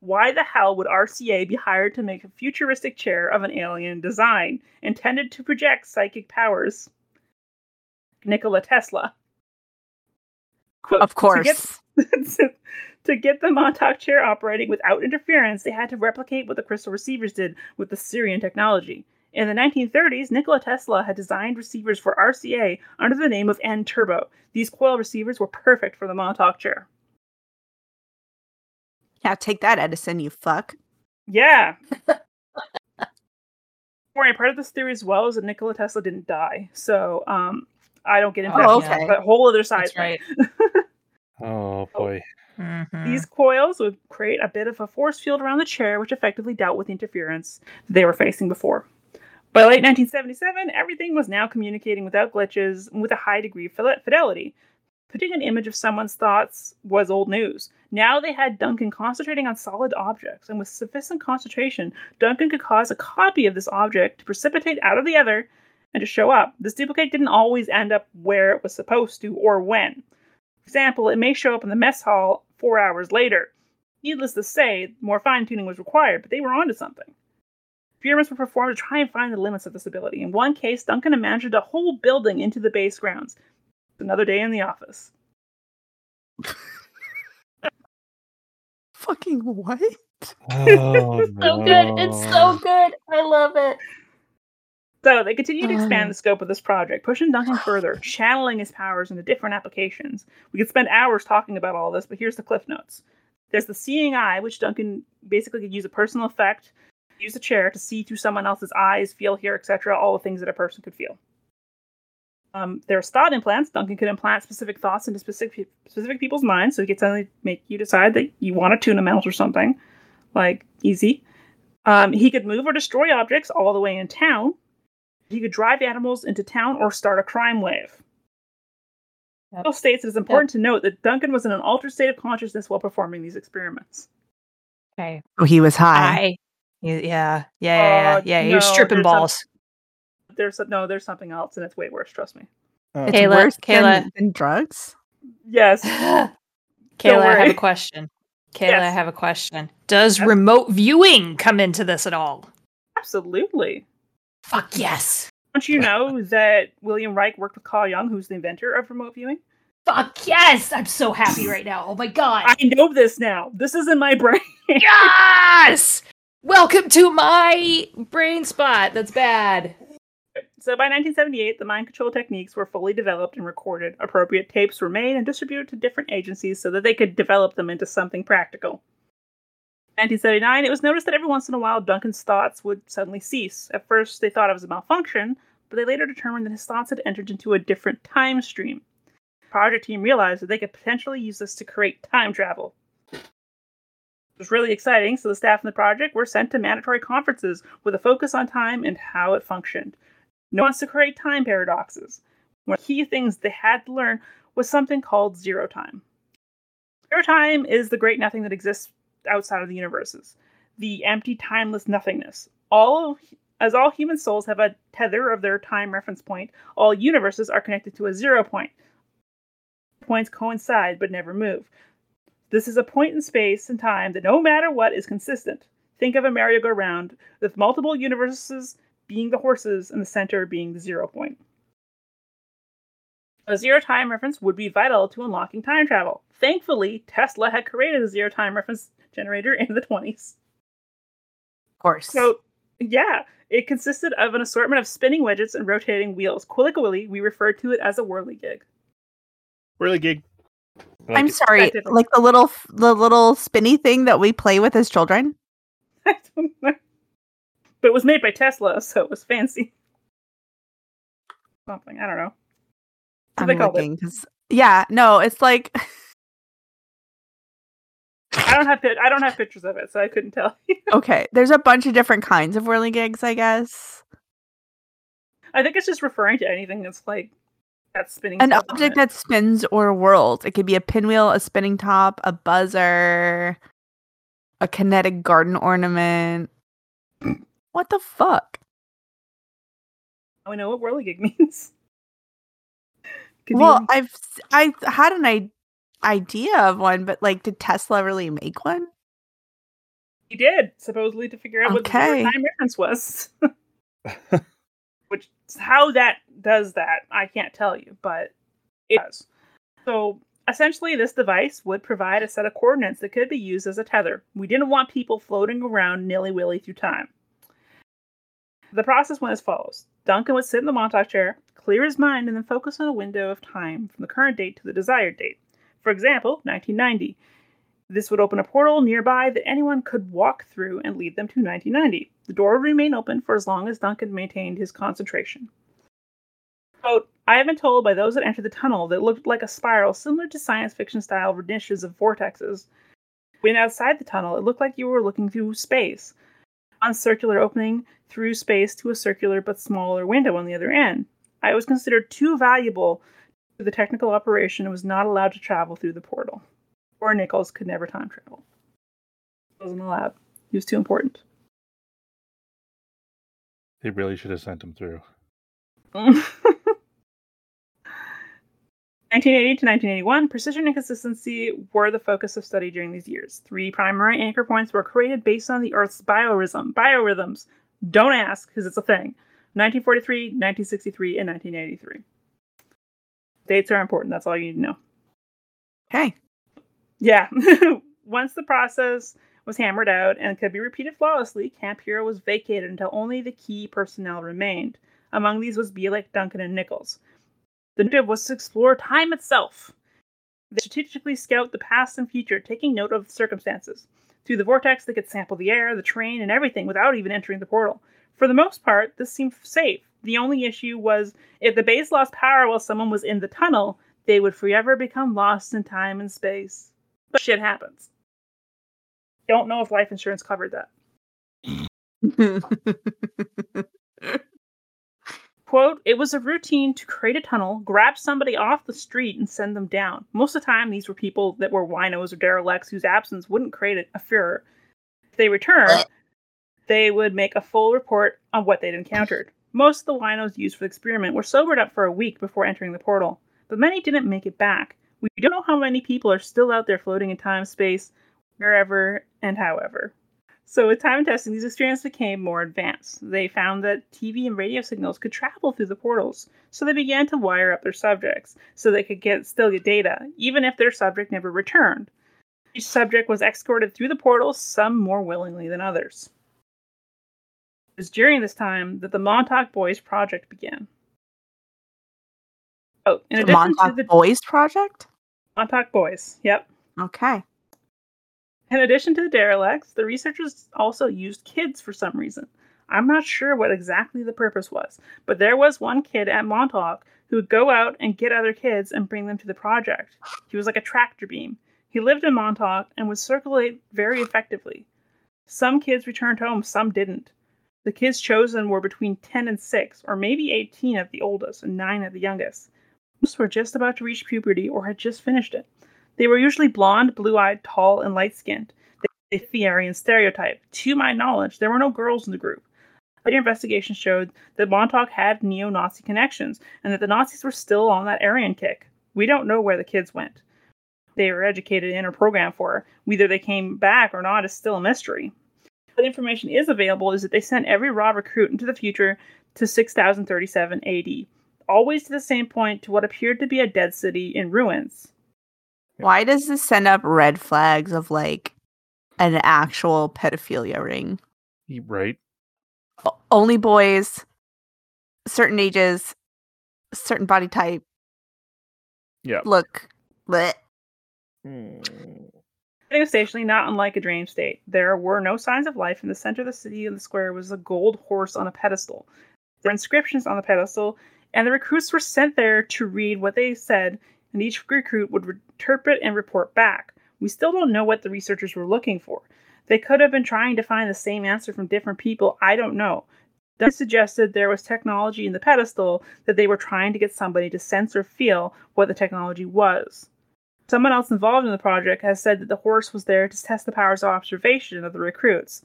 Why the hell would RCA be hired to make a futuristic chair of an alien design intended to project psychic powers? Nikola Tesla. Quote, Of "To course. [LAUGHS] get- to get the Montauk chair operating without interference, they had to replicate what the crystal receivers did with the Sirian technology. In the 1930s, Nikola Tesla had designed receivers for RCA under the name of N Terbo. These coil receivers were perfect for the Montauk chair. Yeah, take that, Edison, you fuck. Yeah. [LAUGHS] Worry, part of this theory as well is that Nikola Tesla didn't die. So um, I don't get into Oh, that. okay. But whole other side. That's right. [LAUGHS] Oh boy. Mhm. These coils would create a bit of a force field around the chair, which effectively dealt with the interference they were facing before. By late 1977, everything was now communicating without glitches and with a high degree of fidelity. Putting an image of someone's thoughts was old news. Now they had Duncan concentrating on solid objects, and with sufficient concentration, Duncan could cause a copy of this object to precipitate out of the other and to show up. This duplicate didn't always end up where it was supposed to or when. For example, it may show up in the mess hall four hours later. Needless to say, more fine tuning was required, but they were onto something. Experiments were performed to try and find the limits of this ability. In one case, Duncan imagined a whole building into the base grounds. Another day in the office. Fucking what? Oh, So good. It's so good. I love it. So they continued to expand um. the scope of this project, pushing Duncan [SIGHS] further, channeling his powers into different applications. We could spend hours talking about all this, but here's the cliff notes. There's the seeing eye, which Duncan basically could use a personal effect, use a chair to see through someone else's eyes, feel, hear, etc., all the things that a person could feel. Um, there's thought implants. Duncan could implant specific thoughts into specific specific people's minds, so he could suddenly make you decide that you want a tuna melt or something, like easy. Um, he could move or destroy objects all the way in town. He could drive animals into town or start a crime wave. Yep. Bill states it is important to note that Duncan was in an altered state of consciousness while performing these experiments. Okay. Oh, he was high. I. Yeah, yeah, yeah, yeah. Uh, yeah. He was no, stripping there's some- balls. There's no, there's something else, and it's way worse. Trust me. Oh, It's Cayla- worse Cayla. Than, than drugs. Yes. [GASPS] Cayla, I have a question. Cayla, I have a question. Does Yes. remote viewing come into this at all? Absolutely. Fuck yes. Don't you know that William Reich worked with Carl Jung, who's the inventor of remote viewing? Fuck yes! I'm so happy right now. Oh my god. I know this now. This is in my brain. Yes! Welcome to my brain spot. That's bad. So by 1978, the mind control techniques were fully developed and recorded. Appropriate tapes were made and distributed to different agencies so that they could develop them into something practical. 1979, it was noticed that every once in a while Duncan's thoughts would suddenly cease. At first, they thought it was a malfunction, but they later determined that his thoughts had entered into a different time stream. The project team realized that they could potentially use this to create time travel. Was really exciting, so the staff in the project were sent to mandatory conferences with a focus on time and how it functioned. No one wants to create time paradoxes. One of the key things they had to learn was something called zero time. Zero time is the great nothing that exists outside of the universes, the empty, timeless nothingness. All as all human souls have a tether of their time reference point, all universes are connected to a zero point. Points coincide but never move. This is a point in space and time that no matter what is consistent. Think of a merry-go-round with multiple universes being the horses and the center being the zero point. A zero time reference would be vital to unlocking time travel. Thankfully, Tesla had created a zero time reference generator in the 20s. Of course. So, yeah, it consisted of an assortment of spinning widgets and rotating wheels. Quillicawilly, we referred to it as a whirligig. Whirligig. Like I'm sorry, like the little the little spinny thing that we play with as children. [LAUGHS] I don't know. But it was made by Tesla, so it was fancy. Something, I don't know. What I'm they looking yeah, no, it's like [LAUGHS] I don't have I don't have pictures of it, so I couldn't tell [LAUGHS] okay. There's a bunch of different kinds of whirling gigs, I guess. I think it's just referring to anything that's like that spinning. An object that spins or whirls. It could be a pinwheel, a spinning top, a buzzer, a kinetic garden ornament. [CLEARS THROAT] what the fuck? I know what whirligig [LAUGHS] means. Could well, any- I've s- I had an I- idea of one, but like, did Tesla really make one? he did supposedly to figure out what the Okay. time reference was. [LAUGHS] [LAUGHS] Which how that does that, I can't tell you, but it does. So essentially, this device would provide a set of coordinates that could be used as a tether. We didn't want people floating around nilly willy through time. The process went as follows Duncan would sit in the Montauk chair, clear his mind, and then focus on a window of time from the current date to the desired date. For example, 1990. This would open a portal nearby that anyone could walk through and lead them to 1990. The door would remain open for as long as Duncan maintained his concentration. Quote, I have been told by those that entered the tunnel that it looked like a spiral similar to science fiction style niches of vortexes. When outside the tunnel, it looked like you were looking through space. One circular opening through space to a circular but smaller window on the other end. I was considered too valuable to the technical operation and was not allowed to travel through the portal. Or Nichols could never time travel. Wasn't allowed. He was too important. They really should have sent him through. [LAUGHS] 1980 to 1981, precision and consistency were the focus of study during these years. Three primary anchor points were created based on the Earth's biorhythm, biorhythms. Don't ask, because it's a thing. 1943, 1963, and 1983. Dates are important. That's all you need to know. Okay. Yeah. [LAUGHS] Once the process was hammered out and could be repeated flawlessly, Camp Hero was vacated until only the key personnel remained. Among these was Bielek, Duncan, and Nichols. The objective was to explore time itself. They strategically scout the past and future, taking note of the circumstances. Through the vortex, they could sample the air, the terrain, and everything without even entering the portal. For the most part, this seemed safe. The only issue was if the base lost power while someone was in the tunnel, they would forever become lost in time and space. But shit happens. Don't know if life insurance covered that. [LAUGHS] Quote, it was a routine to create a tunnel, grab somebody off the street, and send them down. Most of the time, these were people that were winos or derelicts whose absence wouldn't create a- a furor. If they returned, they would make a full report on what they'd encountered. Most of the winos used for the experiment were sobered up for a week before entering the portal, but many didn't make it back. We don't know how many people are still out there floating in time, space, wherever, and however. So, with time testing, these experiments became more advanced. They found that TV and radio signals could travel through the portals, so they began to wire up their subjects so they could get still get data, even if their subject never returned. Each subject was escorted through the portals, some more willingly than others. It was during this time that the Montauk Boys Project began. Oh, in The addition Montauk to the Boys Project? Montauk Boys, yep. Okay. In addition to the derelicts, the researchers also used kids for some reason. I'm not sure what exactly the purpose was, but there was one kid at Montauk who would go out and get other kids and bring them to the project. He was like a tractor beam. He lived in Montauk and would circulate very effectively. Some kids returned home, some didn't. The kids chosen were between 10 and 6, or maybe 18 at the oldest and 9 at the youngest. Most were just about to reach puberty or had just finished it. They were usually blonde, blue eyed, tall, and light skinned. They fit the Aryan stereotype. To my knowledge, there were no girls in the group. Later investigations showed that Montauk had neo Nazi connections and that the Nazis were still on that Aryan kick. We don't know where the kids went. They were educated in or programmed for. Whether they came back or not is still a mystery. What information is available is that they sent every raw recruit into the future to 6037 AD, always to the same point to what appeared to be a dead city in ruins. Why does this send up red flags of like an actual pedophilia ring? Right? Only boys, certain ages, certain body type. Yeah. Look, bleh. Hmm. Setting stationary, not unlike a dream state. There were no signs of life. In the center of the city and the square was a gold horse on a pedestal. There were inscriptions on the pedestal, and the recruits were sent there to read what they said, and each recruit would interpret and report back. We still don't know what the researchers were looking for. They could have been trying to find the same answer from different people. I don't know. Dunn suggested there was technology in the pedestal that they were trying to get somebody to sense or feel what the technology was. Someone else involved in the project has said that the horse was there to test the powers of observation of the recruits.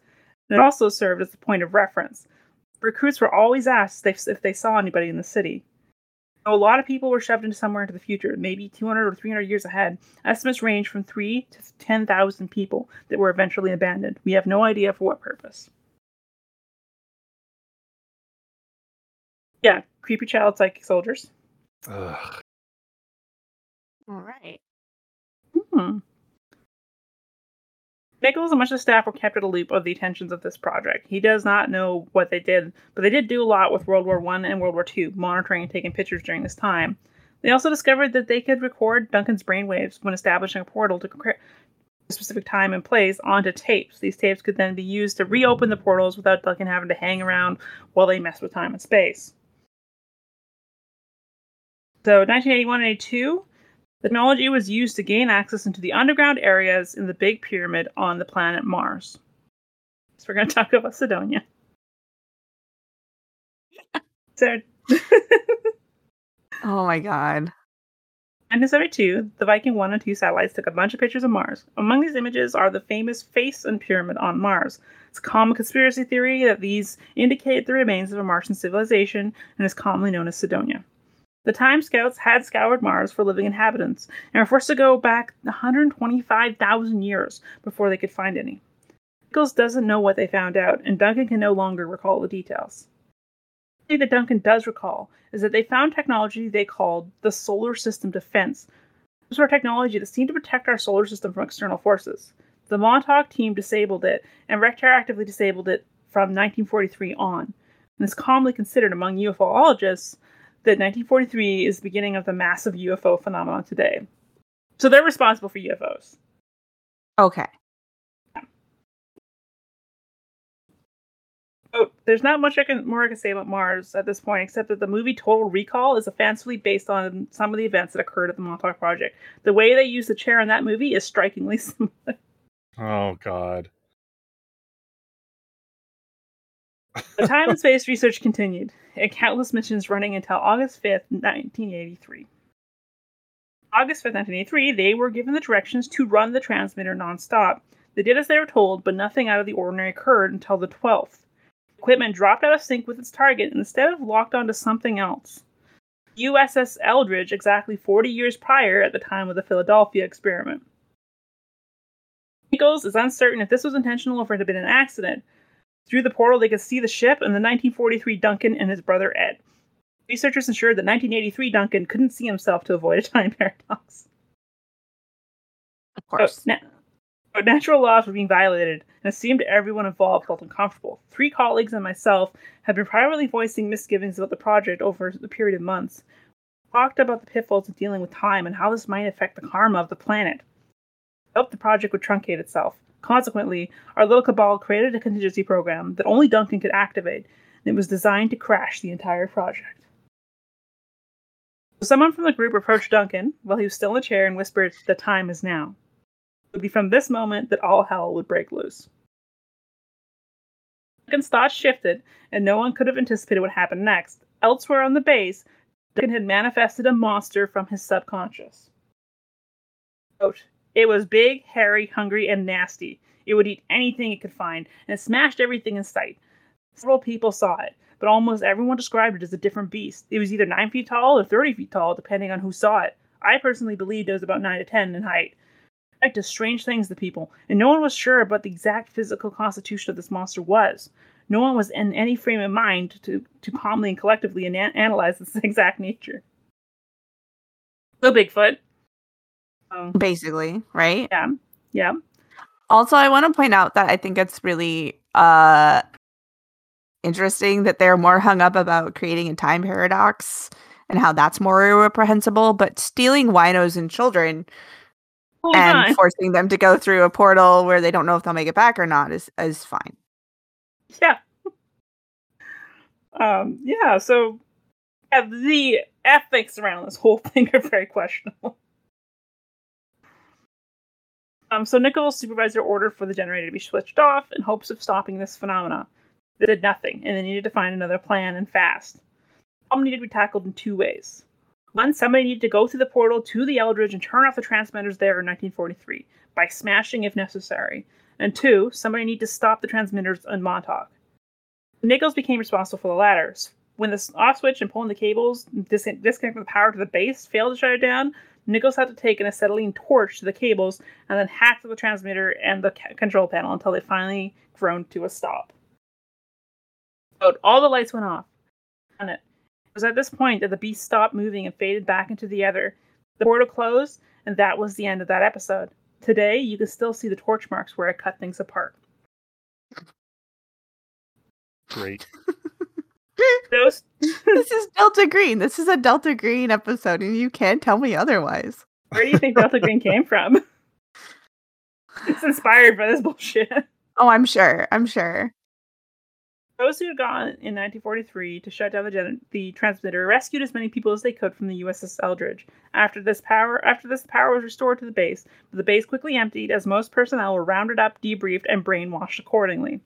And it also served as a point of reference. Recruits were always asked if if they saw anybody in the city. A lot of people were shoved into somewhere into the future, maybe 200 or 300 years ahead. Estimates range from 3 to 10,000 people that were eventually abandoned. We have no idea for what purpose. Yeah, creepy child psychic soldiers. Ugh. All right. Hmm. Nichols and much of the staff were kept at a loop of the intentions of this project. He does not know what they did, but they did do a lot with World War One and World War Two, monitoring and taking pictures during this time. They also discovered that they could record Duncan's brainwaves when establishing a portal to a specific time and place onto tapes. These tapes could then be used to reopen the portals without Duncan having to hang around while they mess with time and space. So, 1981 and 82, the technology was used to gain access into the underground areas in the Big Pyramid on the planet Mars. So we're going to talk about Cydonia. [LAUGHS] So, Oh my god. in 1972, the Viking 1 and 2 satellites took a bunch of pictures of Mars. Among these images are the famous face and pyramid on Mars. It's a common conspiracy theory that these indicate the remains of a Martian civilization and is commonly known as Cydonia. The Time Scouts had scoured Mars for living inhabitants and were forced to go back 125,000 years before they could find any. Nichols doesn't know what they found out, and Duncan can no longer recall the details. The thing that Duncan does recall is that they found technology they called the solar system defense. This was a technology that seemed to protect our solar system from external forces. The Montauk team disabled it and retroactively disabled it from 1943 on. And it's commonly considered among UFOologists that 1943 is the beginning of the massive UFO phenomenon today. So they're responsible for UFOs. Okay. Oh, there's not much I can, more I can say about Mars at this point, except that the movie Total Recall is fancifully based on some of the events that occurred at the Montauk Project. The way they use the chair in that movie is strikingly [LAUGHS] similar. Oh God. The time and space research continued, and countless missions running until August 5th, 1983. August 5th, 1983, they were given the directions to run the transmitter nonstop. They did as they were told, but nothing out of the ordinary occurred until the 12th. Equipment dropped out of sync with its target and instead of locked onto something else. USS Eldridge, exactly 40 years prior at the time of the Philadelphia experiment. Nichols is uncertain if this was intentional or if it had been an accident. Through the portal, they could see the ship and the 1943 Duncan and his brother Ed. Researchers ensured that 1983 Duncan couldn't see himself to avoid a time [LAUGHS] paradox. Of course. Oh, now, But natural laws were being violated, and it seemed everyone involved felt uncomfortable. Three colleagues and myself had been privately voicing misgivings about the project over the period of months. We talked about the pitfalls of dealing with time and how this might affect the karma of the planet. I hoped the project would truncate itself. Consequently, our little cabal created a contingency program that only Duncan could activate, and it was designed to crash the entire project. Someone from the group approached Duncan while he was still in the chair and whispered, The time is now. It would be from this moment that all hell would break loose. Duncan's thoughts shifted, and no one could have anticipated what happened next. Elsewhere on the base, Duncan had manifested a monster from his subconscious. Quote, it was big, hairy, hungry, and nasty. It would eat anything it could find, and it smashed everything in sight. Several people saw it, but almost everyone described it as a different beast. It was either 9 feet tall or 30 feet tall, depending on who saw it. I personally believed it was about 9 to 10 in height. It does strange things to people, and no one was sure about the exact physical constitution of this monster was. No one was in any frame of mind to, to calmly and collectively ana- analyze its [LAUGHS] exact nature. So Bigfoot. Basically, right? yeah, yeah. Also, I want to point out that I think it's really uh interesting that they're more hung up about creating a time paradox and how that's more reprehensible, but stealing winos and children Hold and on. forcing them to go through a portal where they don't know if they'll make it back or not is is fine. Yeah. [LAUGHS] Um, yeah, so yeah, the ethics around this whole thing are very questionable. Um, so Nichols' supervisor ordered for the generator to be switched off in hopes of stopping this phenomena. They did nothing, and they needed to find another plan and fast. The problem needed to be tackled in two ways. One, somebody needed to go through the portal to the Eldridge and turn off the transmitters there in 1943 by smashing if necessary. And two, somebody needed to stop the transmitters in Montauk. Nichols became responsible for the latter. When the off switch and pulling the cables, dis- disconnecting the power to the base, failed to shut it down, Nichols had to take an acetylene torch to the cables and then hack the transmitter and the ca- control panel until they finally groaned to a stop. But all the lights went off. And it was at this point that the beast stopped moving and faded back into the ether. The portal closed, and that was the end of that episode. Today, you can still see the torch marks where it cut things apart. Great. [LAUGHS] Those [LAUGHS] this is Delta Green. This is a Delta Green episode, and you can't tell me otherwise. Where do you think Delta Green came [LAUGHS] from? It's inspired by this bullshit. Oh, I'm sure. I'm sure. Those who had gone in 1943 to shut down the, gen- the transmitter rescued as many people as they could from the USS Eldridge. After this power, after this, power was restored to the base, but the base quickly emptied as most personnel were rounded up, debriefed, and brainwashed accordingly.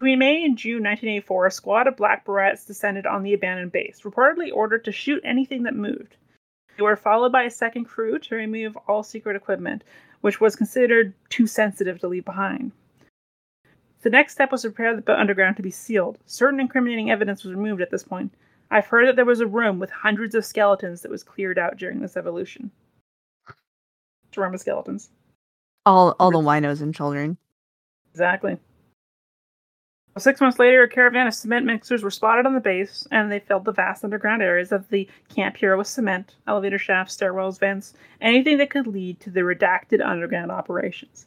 Between May and June 1984, a squad of Black Berets descended on the abandoned base, reportedly ordered to shoot anything that moved. They were followed by a second crew to remove all secret equipment, which was considered too sensitive to leave behind. The next step was to prepare the underground to be sealed. Certain incriminating evidence was removed at this point. I've heard that there was a room with hundreds of skeletons that was cleared out during this evolution. To remember skeletons. All all the winos and children. Exactly. Six months later, a caravan of cement mixers were spotted on the base, and they filled the vast underground areas of the Camp Hero with cement, elevator shafts, stairwells, vents, anything that could lead to the redacted underground operations.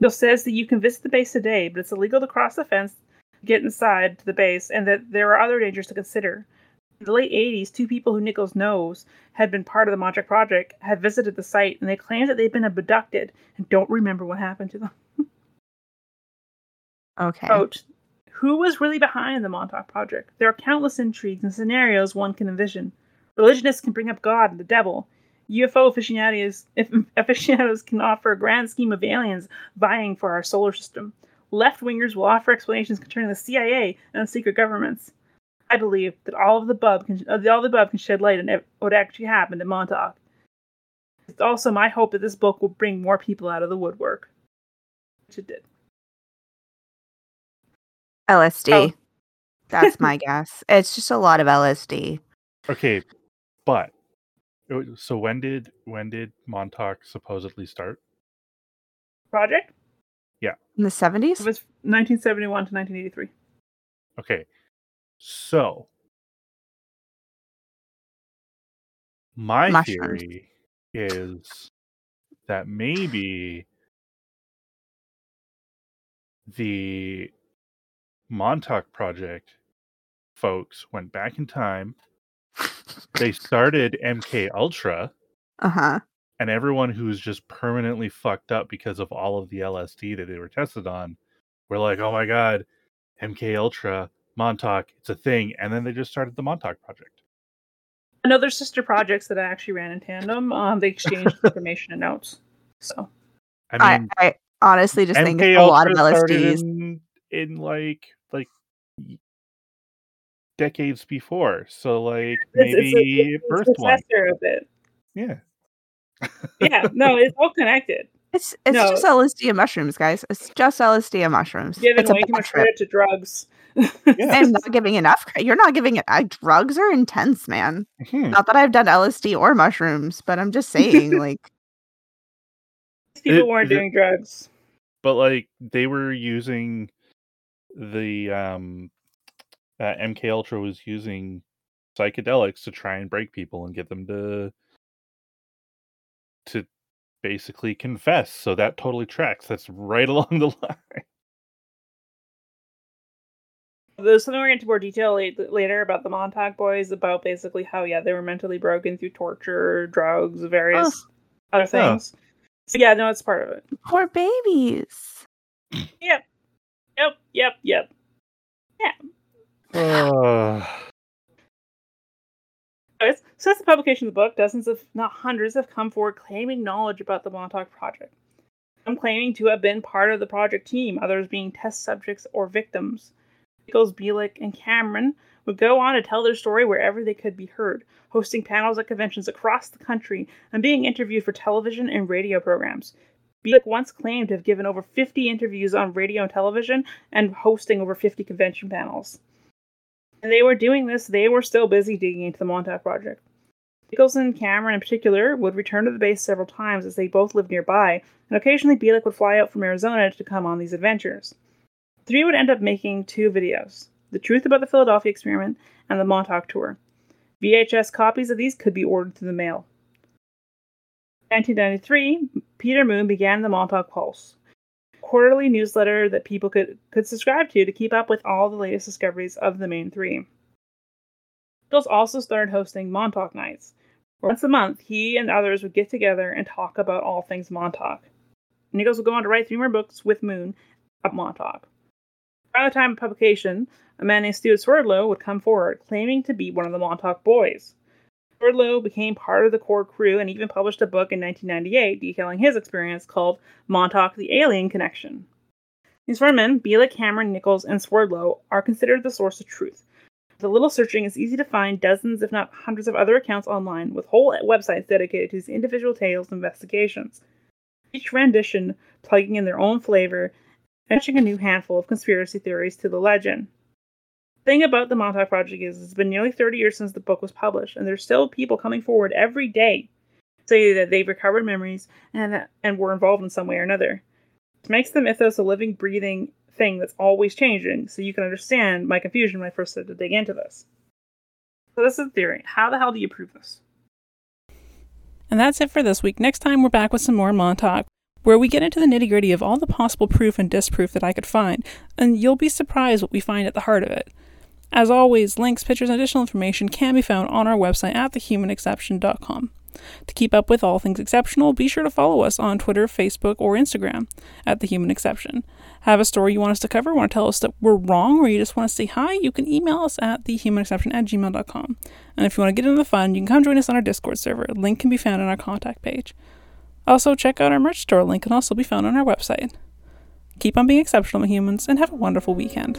Bill says that you can visit the base today, but it's illegal to cross the fence, get inside to the base, and that there are other dangers to consider. In the late 80s, two people who Nichols knows had been part of the Montauk Project had visited the site, and they claimed that they'd been abducted and don't remember what happened to them. [LAUGHS] Okay. Quote, who was really behind the Montauk Project? There are countless intrigues and scenarios one can envision. Religionists can bring up God and the devil. UFO aficionados, aficionados [LAUGHS] can offer a grand scheme of aliens vying for our solar system. Left wingers will offer explanations concerning the CIA and secret governments. I believe that all of the above can, uh, all of the above can shed light on what actually happened at Montauk. It's also my hope that this book will bring more people out of the woodwork, which it did. LSD. Oh. That's my [LAUGHS] guess. It's just a lot of LSD. Okay, but oh, so when did when did Montauk supposedly start? Project Yeah. In the 70s? it was 1971 to 1983. Okay, so my Mushrooms. theory is that maybe the Montauk Project folks went back in time. [LAUGHS] They started MK Ultra, Uh huh. and everyone who was just permanently fucked up because of all of the LSD that they were tested on were like, "Oh my god, MK Ultra, Montauk, it's a thing." And then they just started the Montauk Project. Another sister projects that I actually ran in tandem. Um, they exchanged [LAUGHS] information and notes. So I I, mean, I honestly just think MK it's a lot of Ultra LSDs. in, in like like decades before. So like It's- it's a- maybe it it's birthed the one. of it. Yeah. Yeah, no, [LAUGHS] it's all connected. It's it's No. just LSD and mushrooms, guys. It's just LSD and mushrooms. Giving it's a way too much trip. credit to drugs. Yeah. I'm not giving enough. credit. You're not giving it. I, drugs are intense, man. Hmm. Not that I've done LSD or mushrooms, but I'm just saying, [LAUGHS] like, people It- weren't it- doing drugs. But like they were using the um uh, MK Ultra was using psychedelics to try and break people and get them to to basically confess. So that totally tracks. That's right [LAUGHS] along the line. There's something we're going into more detail la- later about the Montauk boys, about basically how, yeah, they were mentally broken through torture, drugs, various other things. So, yeah, no, it's part of it. poor babies. Yep, yep, yep. Uh, Anyways, Since the publication of the book, dozens if not hundreds have come forward claiming knowledge about the Montauk Project. Some claiming to have been part of the project team, others being test subjects or victims. Nichols, Bielek, and Cameron would go on to tell their story wherever they could be heard, hosting panels at conventions across the country and being interviewed for television and radio programs. Bielek once claimed to have given over 50 interviews on radio and television and hosting over 50 convention panels. And they were doing this, they were still busy digging into the Montauk Project. Nichols and Cameron, in particular, would return to the base several times as they both lived nearby, and occasionally Bielek would fly out from Arizona to come on these adventures. The three would end up making two videos The Truth About the Philadelphia Experiment and the Montauk Tour. VHS copies of these could be ordered through the mail. In 1993, Peter Moon began the Montauk Pulse, a quarterly newsletter that people could, could subscribe to to keep up with all the latest discoveries of the main three. Nichols also started hosting Montauk Nights, once a month he and others would get together and talk about all things Montauk. Nichols would go on to write three more books with Moon about Montauk. By the time of publication, a man named Stewart Swerdlow would come forward, claiming to be one of the Montauk boys. Swerdlow became part of the core crew and even published a book in 1998 detailing his experience called Montauk the Alien Connection. These four men, Bielek, Cameron, Nichols, and Swerdlow, are considered the source of truth. With a little searching, it's easy to find dozens, if not hundreds, of other accounts online with whole websites dedicated to these individual tales and investigations. Each rendition plugging in their own flavor adding a new handful of conspiracy theories to the legend. Thing about the Montauk Project is it's been nearly 30 years since the book was published, and there's still people coming forward every day say that they've recovered memories and and were involved in some way or another. It makes the mythos a living, breathing thing that's always changing, so you can understand my confusion when I first started to dig into this. So this is the theory. How the hell do you prove this? And that's it for this week. Next time, we're back with some more Montauk, where we get into the nitty gritty of all the possible proof and disproof that I could find, and you'll be surprised what we find at the heart of it. As always, links, pictures, and additional information can be found on our website at thehumanexception.com. To keep up with all things exceptional, be sure to follow us on Twitter, Facebook, or Instagram at The Human Exception. Have a story you want us to cover, want to tell us that we're wrong, or you just want to say hi, you can email us at thehumanexception at gmail.com. And if you want to get into the fun, you can come join us on our Discord server. Link can be found on our contact page. Also, check out our merch store. Link can also be found on our website. Keep on being exceptional, humans, and have a wonderful weekend.